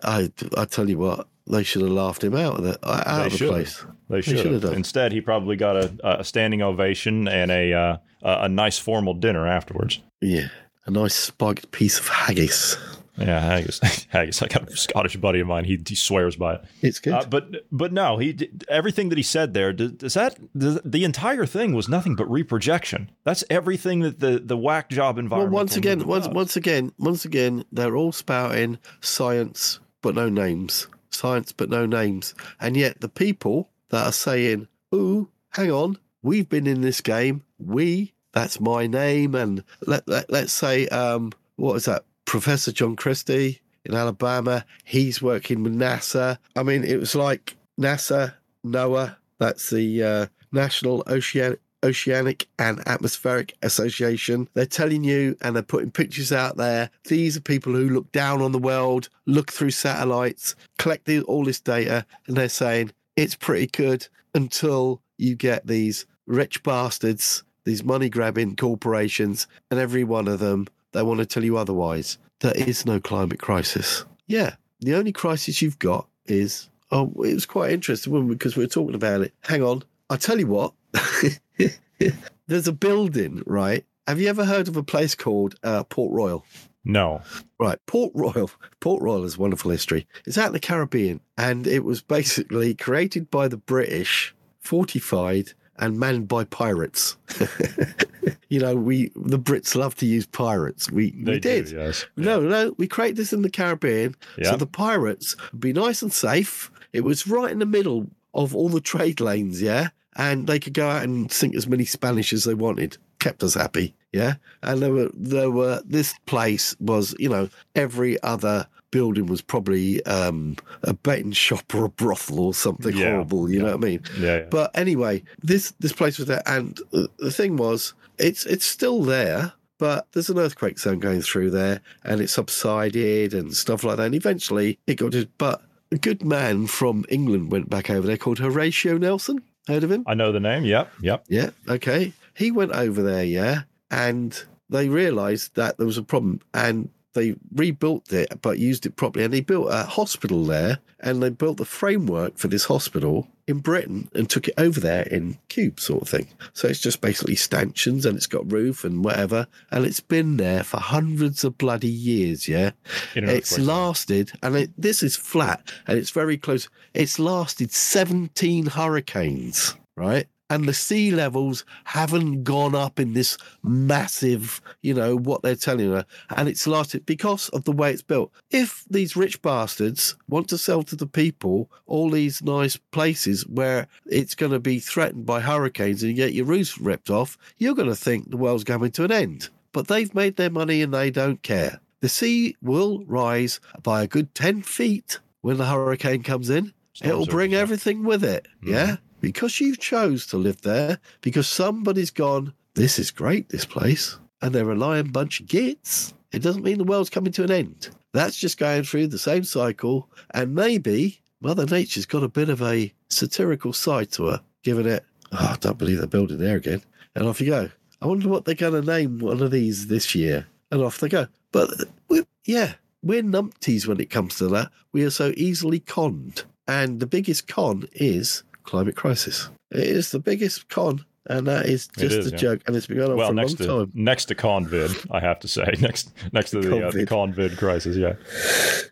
I, I tell you what, they should have laughed him out of the, out They of the place. They should should have. have. Instead, he probably got a, a standing ovation and a uh, a a nice formal dinner afterwards. Yeah. A nice spiked piece of haggis. Yeah, haggis. *laughs* haggis. I got a Scottish buddy of mine. He, he swears by it. It's good. Uh, but but no, he did- everything that he said there. Does, does that the, the entire thing was nothing but reprojection? That's everything that the the whack job Well, environment. once again, once, once again, once again, they're all spouting science but no names, science but no names, and yet the people that are saying, "Ooh, hang on, we've been in this game. We, that's my name," and let, let let's say, um, what is that, Professor John Christy in Alabama? He's working with NASA. I mean, it was like NASA, NOAA. That's the uh, National Oceanic. Oceanic and Atmospheric Association. They're telling you and they're putting pictures out there. These are people who look down on the world, look through satellites, collect all this data, and they're saying it's pretty good until you get these rich bastards, these money grabbing corporations, and every one of them, they want to tell you otherwise. There is no climate crisis. Yeah, the only crisis you've got is. Oh, it was quite interesting because we were talking about it. Hang on, I tell you what. *laughs* There's a building, right? Have you ever heard of a place called uh, Port Royal? no. Right, Port Royal. *laughs* Port Royal has wonderful history. It's out in the Caribbean, and it was basically created by the British, fortified and manned by pirates. *laughs* you know, we the Brits love to use pirates. We They we did. do, yes. No, no, we created this in the Caribbean, Yeah. so the pirates would be nice and safe. It was right in the middle of all the trade lanes, yeah, and they could go out and sink as many Spanish as they wanted. Kept us happy, yeah. And there were there were this place was you know every other building was probably um, a betting shop or a brothel or something Yeah, horrible. You know what I mean? Yeah, yeah. But anyway, this this place was there, and the thing was, it's it's still there, but there's an earthquake zone going through there, and it subsided and stuff like that. And eventually, it got to. But a good man from England went back over there called Horatio Nelson. Heard of him? I know the name. Yep. Yep. Yeah. Okay. He went over there, yeah, and they realised that there was a problem, and they rebuilt it, but used it properly. And they built a hospital there, and they built the framework for this hospital in Britain and took it over there in cube sort of thing. So it's just basically stanchions, and it's got roof and whatever, and it's been there for hundreds of bloody years, yeah. It's lasted, and it, this is flat, and it's very close. It's lasted 17 hurricanes, right? And the sea levels haven't gone up in this massive, you know, what they're telling you. And it's lasted because of the way it's built. If these rich bastards want to sell to the people all these nice places where it's going to be threatened by hurricanes and you get your roofs ripped off, you're going to think the world's coming to an end. But they've made their money and they don't care. The sea will rise by a good 10 feet when the hurricane comes in. It'll bring everything with it. Yeah. Because you chose to live there, because somebody's gone, this is great, this place. And they're a lying bunch of gits. It doesn't mean the world's coming to an end. That's just going through the same cycle. And maybe Mother Nature's got a bit of a satirical side to her, giving it, oh, I don't believe they're building there again. And off you go. I wonder what they're going to name one of these this year. And off they go. But we, yeah, we're numpties when it comes to that. We are so easily conned. And the biggest con is climate crisis. It is the biggest con, and that is just is, a yeah. joke. And it's been going on Well, for a long next to time. next to Convid, I have to say, *laughs* next next to the, uh, the Convid crisis. Yeah.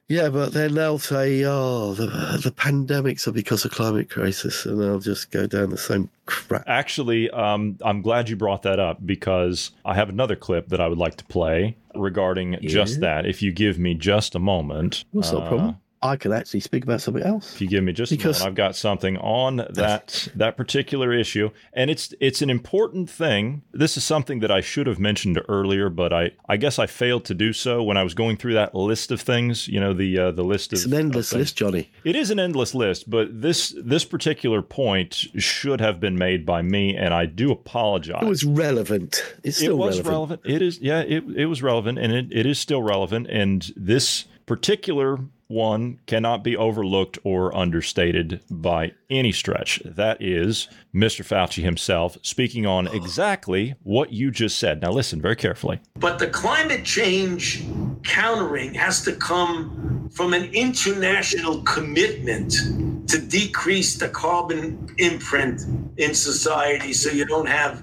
Yeah, but then they'll say, "Oh, the, the pandemics are because of climate crisis," and they'll just go down the same crap. Actually, um, I'm glad you brought that up because I have another clip that I would like to play regarding just that. If you give me just a moment. What's Uh, problem? I can actually speak about something else. If you give me just Because- a moment, I've got something on that that particular issue, and it's it's an important thing. This is something that I should have mentioned earlier, but I I guess I failed to do so when I was going through that list of things. You know, the uh, the list It's of an endless list, Johnny. It is an endless list, but this this particular point should have been made by me, and I do apologize. It was relevant. It's still relevant. it was relevant. relevant. It is, yeah, it, it was relevant, and it, it is still relevant. And this particular one cannot be overlooked or understated by any stretch. That is Mr. Fauci himself speaking on exactly what you just said. Now, listen very carefully. But the climate change countering has to come from an international commitment to decrease the carbon imprint in society so you don't have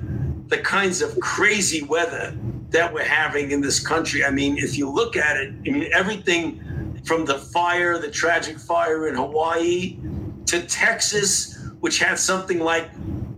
the kinds of crazy weather that we're having in this country. I mean, if you look at it, I mean, everything from the fire, the tragic fire in Hawaii, to Texas, which had something like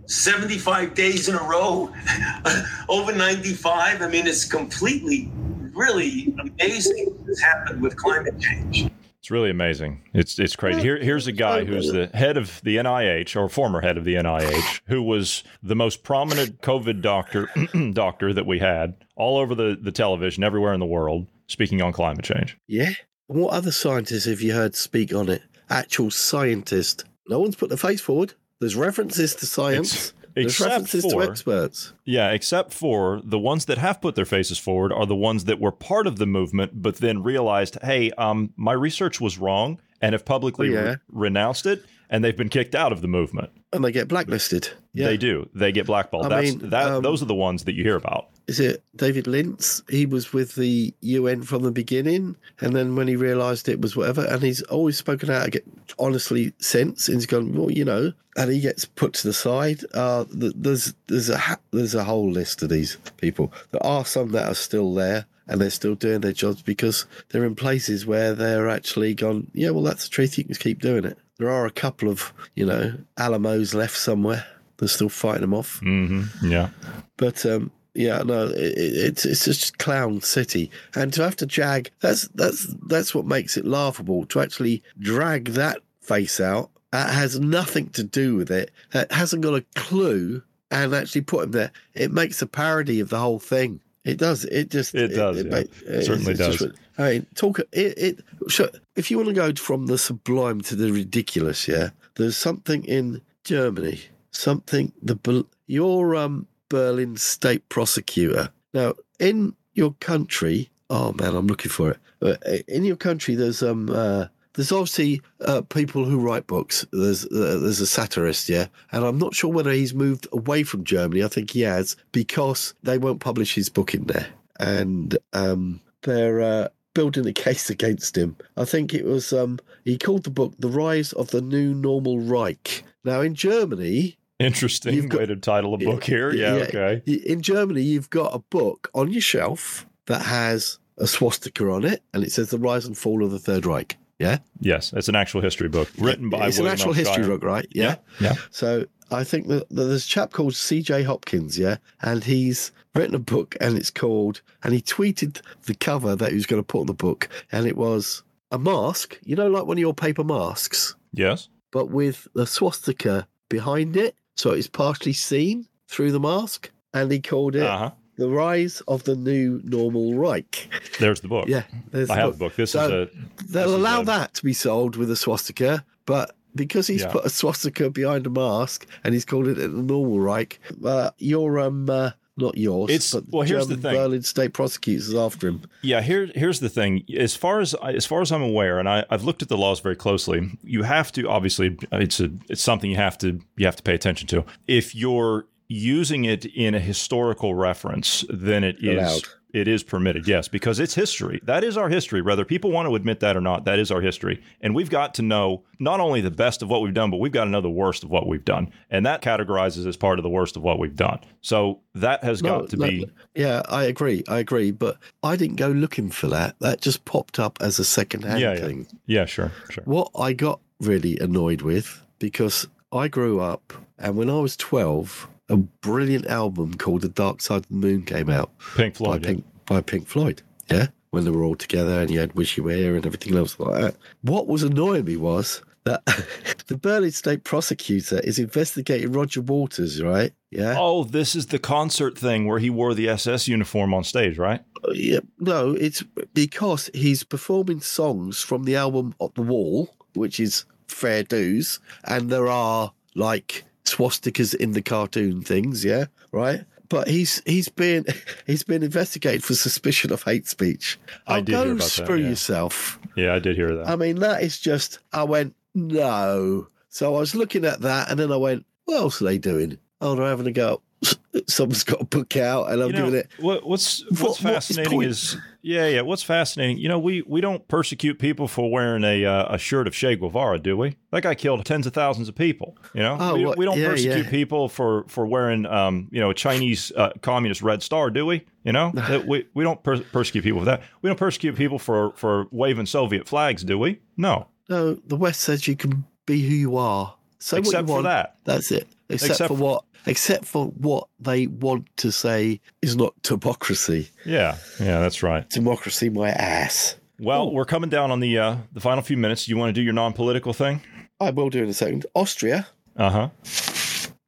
75 days in a row *laughs* over 95. I mean, it's completely, really amazing what's happened with climate change. It's really amazing. It's it's crazy. Here, here's a guy who's the head of the NIH or former head of the NIH, who was the most prominent COVID doctor *clears throat* doctor that we had all over the, the television everywhere in the world, speaking on climate change. Yeah. What other scientists have you heard speak on it? Actual scientist. No one's put their face forward. There's references to science. There's except references for- to experts. Yeah, except for the ones that have put their faces forward are the ones that were part of the movement, but then realized, hey, um, my research was wrong, and have publicly Oh, yeah. re- renounced it, and they've been kicked out of the movement. And they get blacklisted. Yeah. They do. They get blackballed. I That's mean, that. um, those are the ones that you hear about. Is it David Lintz? He was with the UN from the beginning, and then when he realised it was whatever, and he's always spoken out ag- honestly since, and he's gone, well, you know, and he gets put to the side. Uh, th- there's there's a ha- there's a whole list of these people. There are some that are still there, and they're still doing their jobs because they're in places where they're actually gone. Yeah, well, that's the truth. You can keep doing it. There are a couple of you know Alamos left somewhere. They're still fighting them off. Mm-hmm. Yeah. But um, yeah, no, it, it, it's it's just clown city, and to have to jag that's that's that's what makes it laughable. To actually drag that face out, that has nothing to do with it. That hasn't got a clue, and actually put him there. It makes a parody of the whole thing. It does. It just. It does, yeah. ma- It certainly just- does. I mean, talk. It. it so if you want to go from the sublime to the ridiculous, yeah, there's something in Germany. Something the your um Berlin state prosecutor. Now, in your country, oh man, I'm looking for it. Uh, In your country, there's um. Uh, there's obviously uh, people who write books. There's uh, there's a satirist, yeah, and I'm not sure whether he's moved away from Germany. I think he has because they won't publish his book in there, and um, they're uh, building a *laughs* case against him. I think it was um, he called the book "The Rise of the New Normal Reich." Now, in Germany, Interesting You've got- way to title a book here. Yeah. okay. in Germany, you've got a book on your shelf that has a swastika on it, and it says "The Rise and Fall of the Third Reich." Yeah, Yes, it's an actual history book written by. it's William an actual history book, right? Yeah. Yeah. So I think that, there's a chap called C.J. Hopkins, yeah, and he's written a book, and it's called, and he tweeted the cover that he was going to put on the book, and it was a mask, you know, like one of your paper masks, Yes. but with the swastika behind it, so it's partially seen through the mask, and he called it Uh huh. "The Rise of the New Normal Reich." There's the book. Yeah, there's I the have the book. This So- is a. They'll allow a- that to be sold with a swastika, but because he's Yeah. put a swastika behind a mask and he's called it the normal Reich, uh, your um, uh, not yours, It's- but well, here's the thing. Berlin state prosecutors after him. Yeah, here here's the thing. As far as as far as I'm aware, and I, I've looked at the laws very closely, you have to obviously it's a it's something you have to you have to pay attention to. If you're using it in a historical reference, then it is Allowed. it is permitted. Yes, because it's history. That is our history, whether people want to admit that or not. That is our history, and we've got to know not only the best of what we've done, but we've got to know the worst of what we've done, and that categorizes as part of the worst of what we've done. So that has No, got to no, be. Yeah, I agree. I agree, but I didn't go looking for that. That just popped up as a second-hand Yeah, yeah. thing. Yeah, sure, sure. What I got really annoyed with because I grew up, and when I was twelve, a brilliant album called "The Dark Side of the Moon" came out. Pink by Floyd. yeah. Pink by Pink Floyd. Yeah, when they were all together and you had Wish Wishy Weir and everything else like that. What was annoying me was that *laughs* the Berlin state prosecutor is investigating Roger Waters, right? Yeah. Oh, this is the concert thing where he wore the SS uniform on stage, right? Uh, yeah, no, it's because he's performing songs from the album Up the Wall, which is fair dues, and there are like swastikas in the cartoon things, yeah, right? But he's he's been *laughs* he's been investigated for suspicion of hate speech. I Oh, did go hear about that, screw yeah. yourself. Yeah, I did hear that. I mean, that is just. I went no. So I was looking at that, and then I went, "What else are they doing? Oh, they're having a go. *laughs* Someone's got a book out, and I'm You know, doing it. What, what's what's what is fascinating point? is yeah yeah what's fascinating you know we we don't persecute people for wearing a uh, a shirt of Che Guevara do we that guy killed tens of thousands of people you know Oh, we, what- we don't yeah, persecute yeah. people for for wearing um you know a Chinese uh, communist red star do we you know *sighs* That we we don't per- persecute people for that we don't persecute people for for waving Soviet flags do we no No, the West says you can be who you are. So what Except you for that. That's it. Except, Except for- what? Except for what they want to say is not democracy. yeah yeah that's right Democracy, my ass. well we're coming down on the uh the final few minutes you want to do your non-political thing I will do in a second. Austria. uh-huh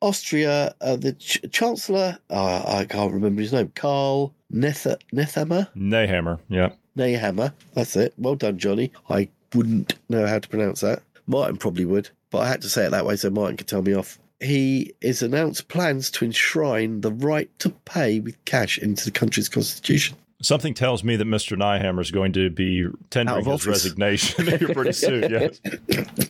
Austria, uh, the ch- Chancellor, uh, I can't remember his name, Karl Netha- Nethammer? Nehammer yeah Nehammer. That's it. Well done, Johnny. I wouldn't know how to pronounce that. Martin probably would, but I had to say it that way so Martin could tell me off. He has announced plans to enshrine the right to pay with cash into the country's constitution. Something tells me that Mr. Nehammer is going to be tendering his resignation here *laughs* pretty soon. Yes.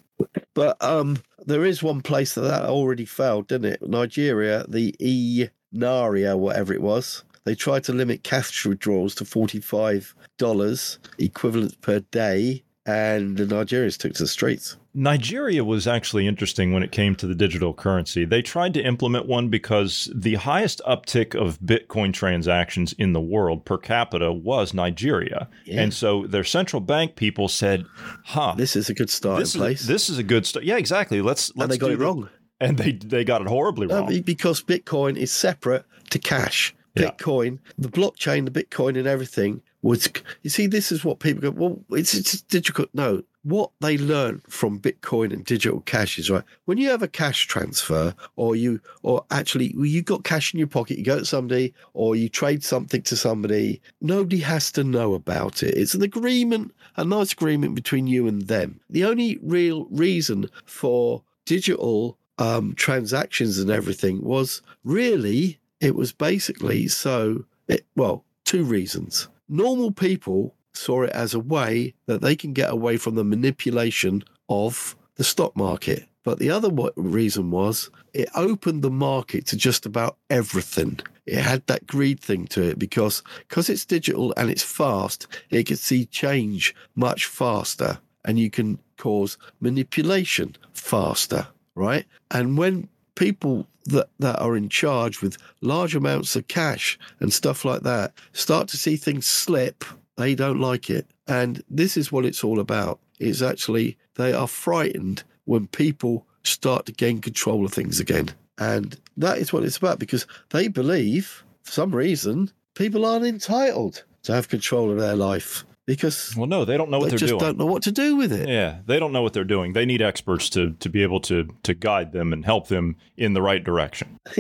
*laughs* But um, there is one place that that already failed, didn't it? Nigeria, the E Naria, whatever it was. They tried to limit cash withdrawals to forty-five dollars equivalent per day, and the Nigerians took to the streets. Nigeria was actually interesting when it came to the digital currency. They tried to implement one because the highest uptick of Bitcoin transactions in the world per capita was Nigeria. Yeah. And so their central bank people said, huh, This is a good starting this, place. is, this is a good start. Yeah, exactly. Let's, let's and they got do it the- wrong. And they, they got it horribly wrong. be- because Bitcoin is separate to cash. Yeah. Bitcoin, the blockchain, the Bitcoin, and everything was. You see, this is what people go. Well, it's, it's digital. No, what they learn from Bitcoin and digital cash is right. When you have a cash transfer, or you, or actually, you got cash in your pocket, you go to somebody, or you trade something to somebody. Nobody has to know about it. It's an agreement, a nice agreement between you and them. The only real reason for digital um, transactions and everything was really it was basically so it well two reasons normal people saw it as a way that they can get away from the manipulation of the stock market. But the other reason was it opened the market to just about everything. It had that greed thing to it because because it's digital and it's fast it can see change much faster and you can cause manipulation faster right? And when people that, that are in charge with large amounts of cash and stuff like that start to see things slip, they don't like it. And this is what it's all about. It's actually they are frightened when people start to gain control of things again. And that is what it's about because they believe, for some reason, people aren't entitled to have control of their life because well, no, they don't know what they they're just doing. don't know what to do with it. Yeah, they don't know what they're doing. They need experts to to be able to to guide them and help them in the right direction. *laughs*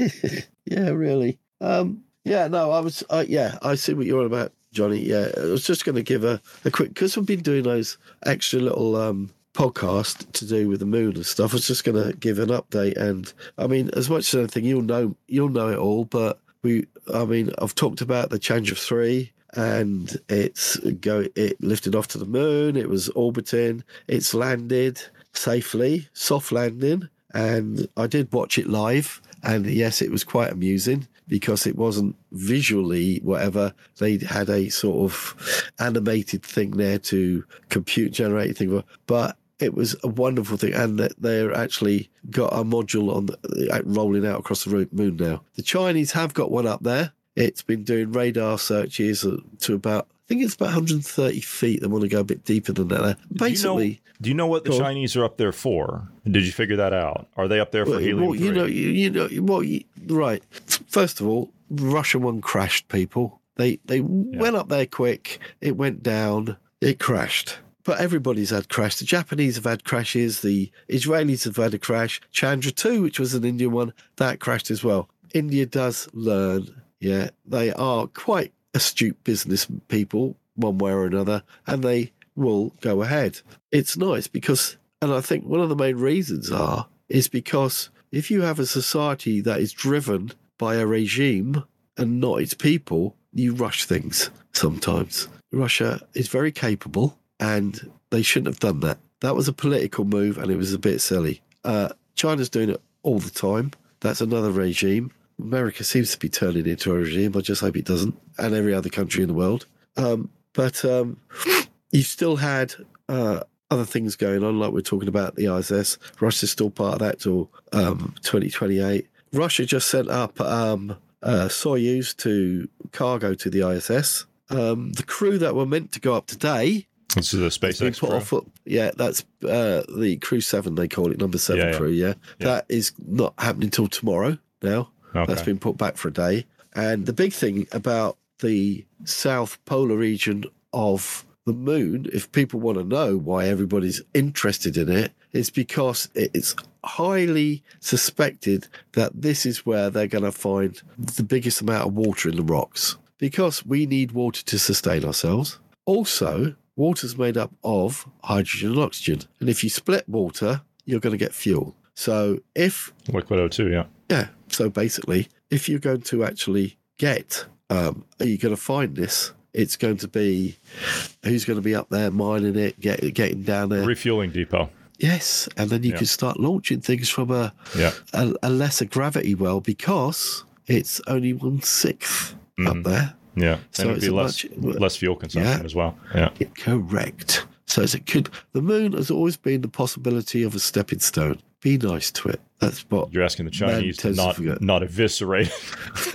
yeah, really. Um, yeah, no, I was, uh, yeah, I see what you're on about, Johnny. Yeah, I was just going to give a, a quick, because we've been doing those extra little um, podcasts to do with the moon and stuff. I was just going to give an update. And I mean, as much as anything, you'll know, you'll know it all, but we, I mean, I've talked about the change of three and it's go, it lifted off to the moon. It was orbiting. It's landed safely, soft landing. And I did watch it live. And yes, it was quite amusing because it wasn't visually whatever. They had a sort of animated thing there to compute generated thing, but it was a wonderful thing. And that they're actually got a module on the, uh, rolling out across the moon now. The Chinese have got one up there. It's been doing radar searches uh, to about, I think it's about 130 feet. They want to go a bit deeper than that. Basically, do you know, do you know what the on. Chinese are up there for? Did you figure that out? Are they up there for Well, helium? well, you know, you, know, well, you, right. First of all, Russia one crashed people. They they went up there quick. It went down. It crashed. But everybody's had crashes. The Japanese have had crashes. The Israelis have had a crash. Chandra 2, which was an Indian one, that crashed as well. India does learn. Yeah, they are quite astute business people, one way or another, and they will go ahead. It's nice because, and I think one of the main reasons are, is because if you have a society that is driven by a regime and not its people, you rush things sometimes. Russia is very capable and they shouldn't have done that. That was a political move and it was a bit silly. Uh, China's doing it all the time. That's another regime. America seems to be turning into a regime. I just hope it doesn't, and every other country in the world. Um, but um, you still had uh, other things going on, like we're talking about the ISS. Russia's still part of that till um, 2028. Russia just sent up um, uh, Soyuz to cargo to the ISS. Um, the crew that were meant to go up today. This is a SpaceX crew. Off, yeah, that's uh, the Crew Seven. They call it number seven Yeah, yeah. crew. Yeah? Yeah. that is not happening till tomorrow. Now Okay. that's been put back for a day. And the big thing about the South Polar region of the moon, if people want to know why everybody's interested in it, it's because it's highly suspected that this is where they're going to find the biggest amount of water in the rocks. Because we need water to sustain ourselves. Also, water's made up of hydrogen and oxygen. And if you split water, you're going to get fuel. So if Liquid O2, yeah. yeah. So basically, if you're going to actually get, um, are you going to find this? It's going to be who's going to be up there mining it, get, getting down there. Refueling depot. Yes, and then you Yeah. can start launching things from a, Yeah. a a lesser gravity well because it's only one sixth up there. Yeah. So it'd it's be less much- less fuel consumption Yeah. as well. Yeah. Correct. So it could the moon has always been the possibility of a stepping stone. Be nice to it. That's what You're asking the Chinese to tends to not not eviscerate.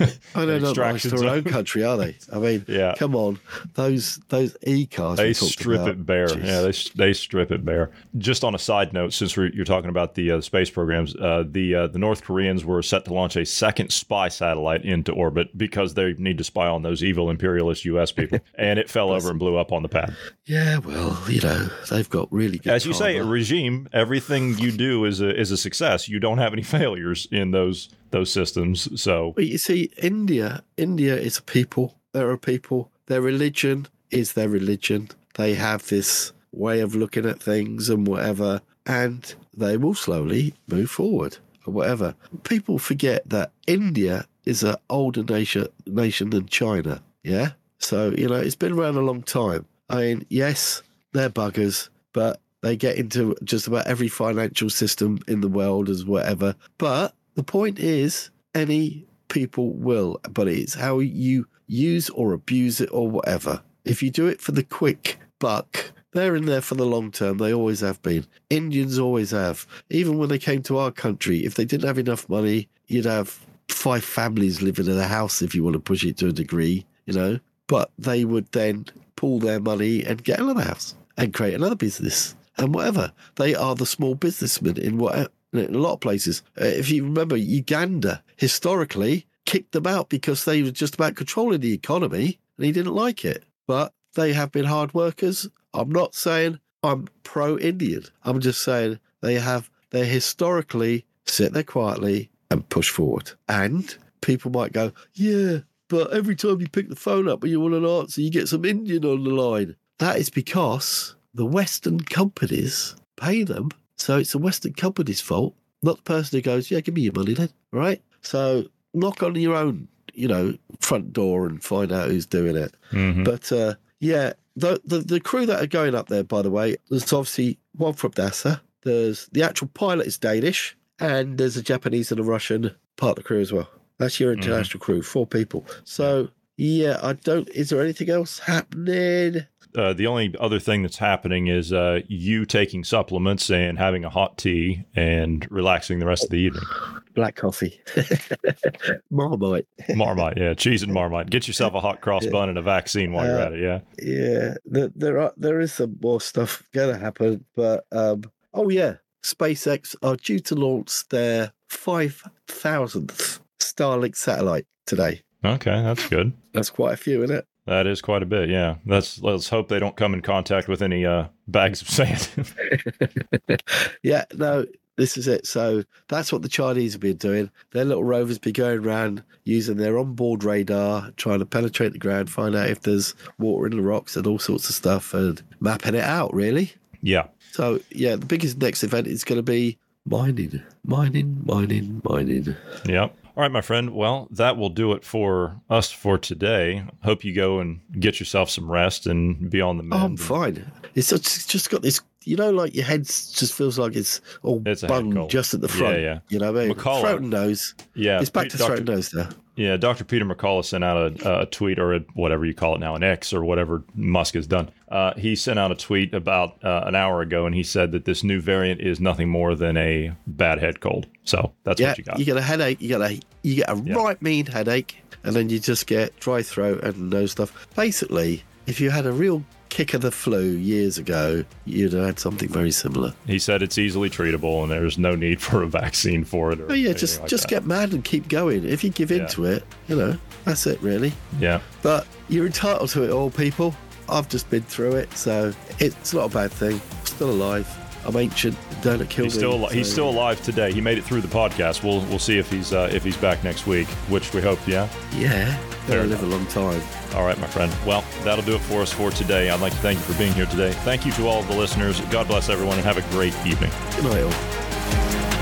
*laughs* I know an not nice to our own country, are they? I mean, *laughs* Yeah. come on, those those e cars. They strip about, it bare. Yeah, they they strip it bare. Just on a side note, since we're, you're talking about the uh, space programs, uh, the uh, the North Koreans were set to launch a second spy satellite into orbit because they need to spy on those evil imperialist U.S. people, *laughs* and it fell over and blew up on the pad. Yeah, well, you know, they've got really good. As you say, a regime, everything you do is a is a success. You don't have any failures in those those systems. So But you see, India, India is a people. There are people. Their religion is their religion. They have this way of looking at things and whatever, and they will slowly move forward or whatever. People forget that India is an older nation nation than China. Yeah, so you know it's been around a long time. I mean, yes, they're buggers, but they get into just about every financial system in the world as whatever. But the point is, any people will, but it's how you use or abuse it or whatever. If you do it for the quick buck, they're in there for the long term. They always have been. Indians always have. Even when they came to our country, if they didn't have enough money, you'd have five families living in a house if you want to push it to a degree, you know. But they would then pool their money and get another house and create another business and whatever. They are the small businessmen in what in a lot of places. Uh, if you remember, Uganda historically kicked them out because they were just about controlling the economy and he didn't like it. But they have been hard workers. I'm not saying I'm pro Indian. I'm just saying they have they historically sit there quietly and push forward. And people might go, yeah, but every time you pick the phone up and you want an answer, you get some Indian on the line. That is because the Western companies pay them. So it's the Western company's fault, not the person who goes, yeah, give me your money then. Right? So knock on your own, you know, front door and find out who's doing it. Mhm. But uh, yeah, the, the the crew that are going up there, by the way, there's obviously one from NASA. There's the actual pilot is Danish, and there's a Japanese and a Russian part of the crew as well. That's your international crew, four people. So yeah, I don't. Is there anything else happening? Uh, the only other thing that's happening is uh, you taking supplements and having a hot tea and relaxing the rest of the evening. Black coffee, *laughs* Marmite. Marmite, yeah, cheese and Marmite. Get yourself a hot cross bun and a vaccine while you're Uh, at it. Yeah. Yeah, there, there are there is some more stuff gonna happen, but um, oh yeah, SpaceX are due to launch their five thousandth Starlink satellite today. Okay, that's good. That's quite a few, isn't it? That is quite a bit. Yeah. Let's let's hope they don't come in contact with any uh, bags of sand. *laughs* yeah, no, this is it. So that's what the Chinese have been doing. Their little rovers be going around using their onboard radar, trying to penetrate the ground, find out if there's water in the rocks and all sorts of stuff, and mapping it out. Really. yeah. So yeah, the biggest next event is going to be mining, mining, mining, mining. Yep. All right, my friend. Well, that will do it for us for today. Hope you go and get yourself some rest and be on the Oh, mend. I'm fine. It's just, it's just got this, you know, like your head just feels like it's all It's bunged just at the Yeah, front. yeah. You know what I mean? McCullough- Throat and nose. Yeah, It's back to Dr. throat and nose now. Yeah, Dr. Peter McCullough sent out a, a tweet or a, whatever you call it now, an X or whatever Musk has done. Uh, he sent out a tweet about uh, an hour ago, and he said that this new variant is nothing more than a bad head cold. So that's yeah, what you got. You get a headache. You get a you get a right mean headache, and then you just get dry throat and nose stuff. Basically, if you had a real kick of the flu years ago, you'd have had something very similar. He said it's easily treatable, and there's no need for a vaccine for it. Or Oh yeah, just like just that. get mad and keep going. If you give Yeah. into it, you know that's it really. yeah. But you're entitled to it all, people. I've just been through it, so it's not a bad thing. I'm still alive. I'm ancient. Don't kill He's me. still al- he's still alive today. He made it through the podcast. We'll we'll see if he's uh, if he's back next week, which we hope. Yeah. Yeah, gonna live a long time. All right, my friend. Well, that'll do it for us for today. I'd like to thank you for being here today. Thank you to all of the listeners. God bless everyone, and have a great evening. Good night.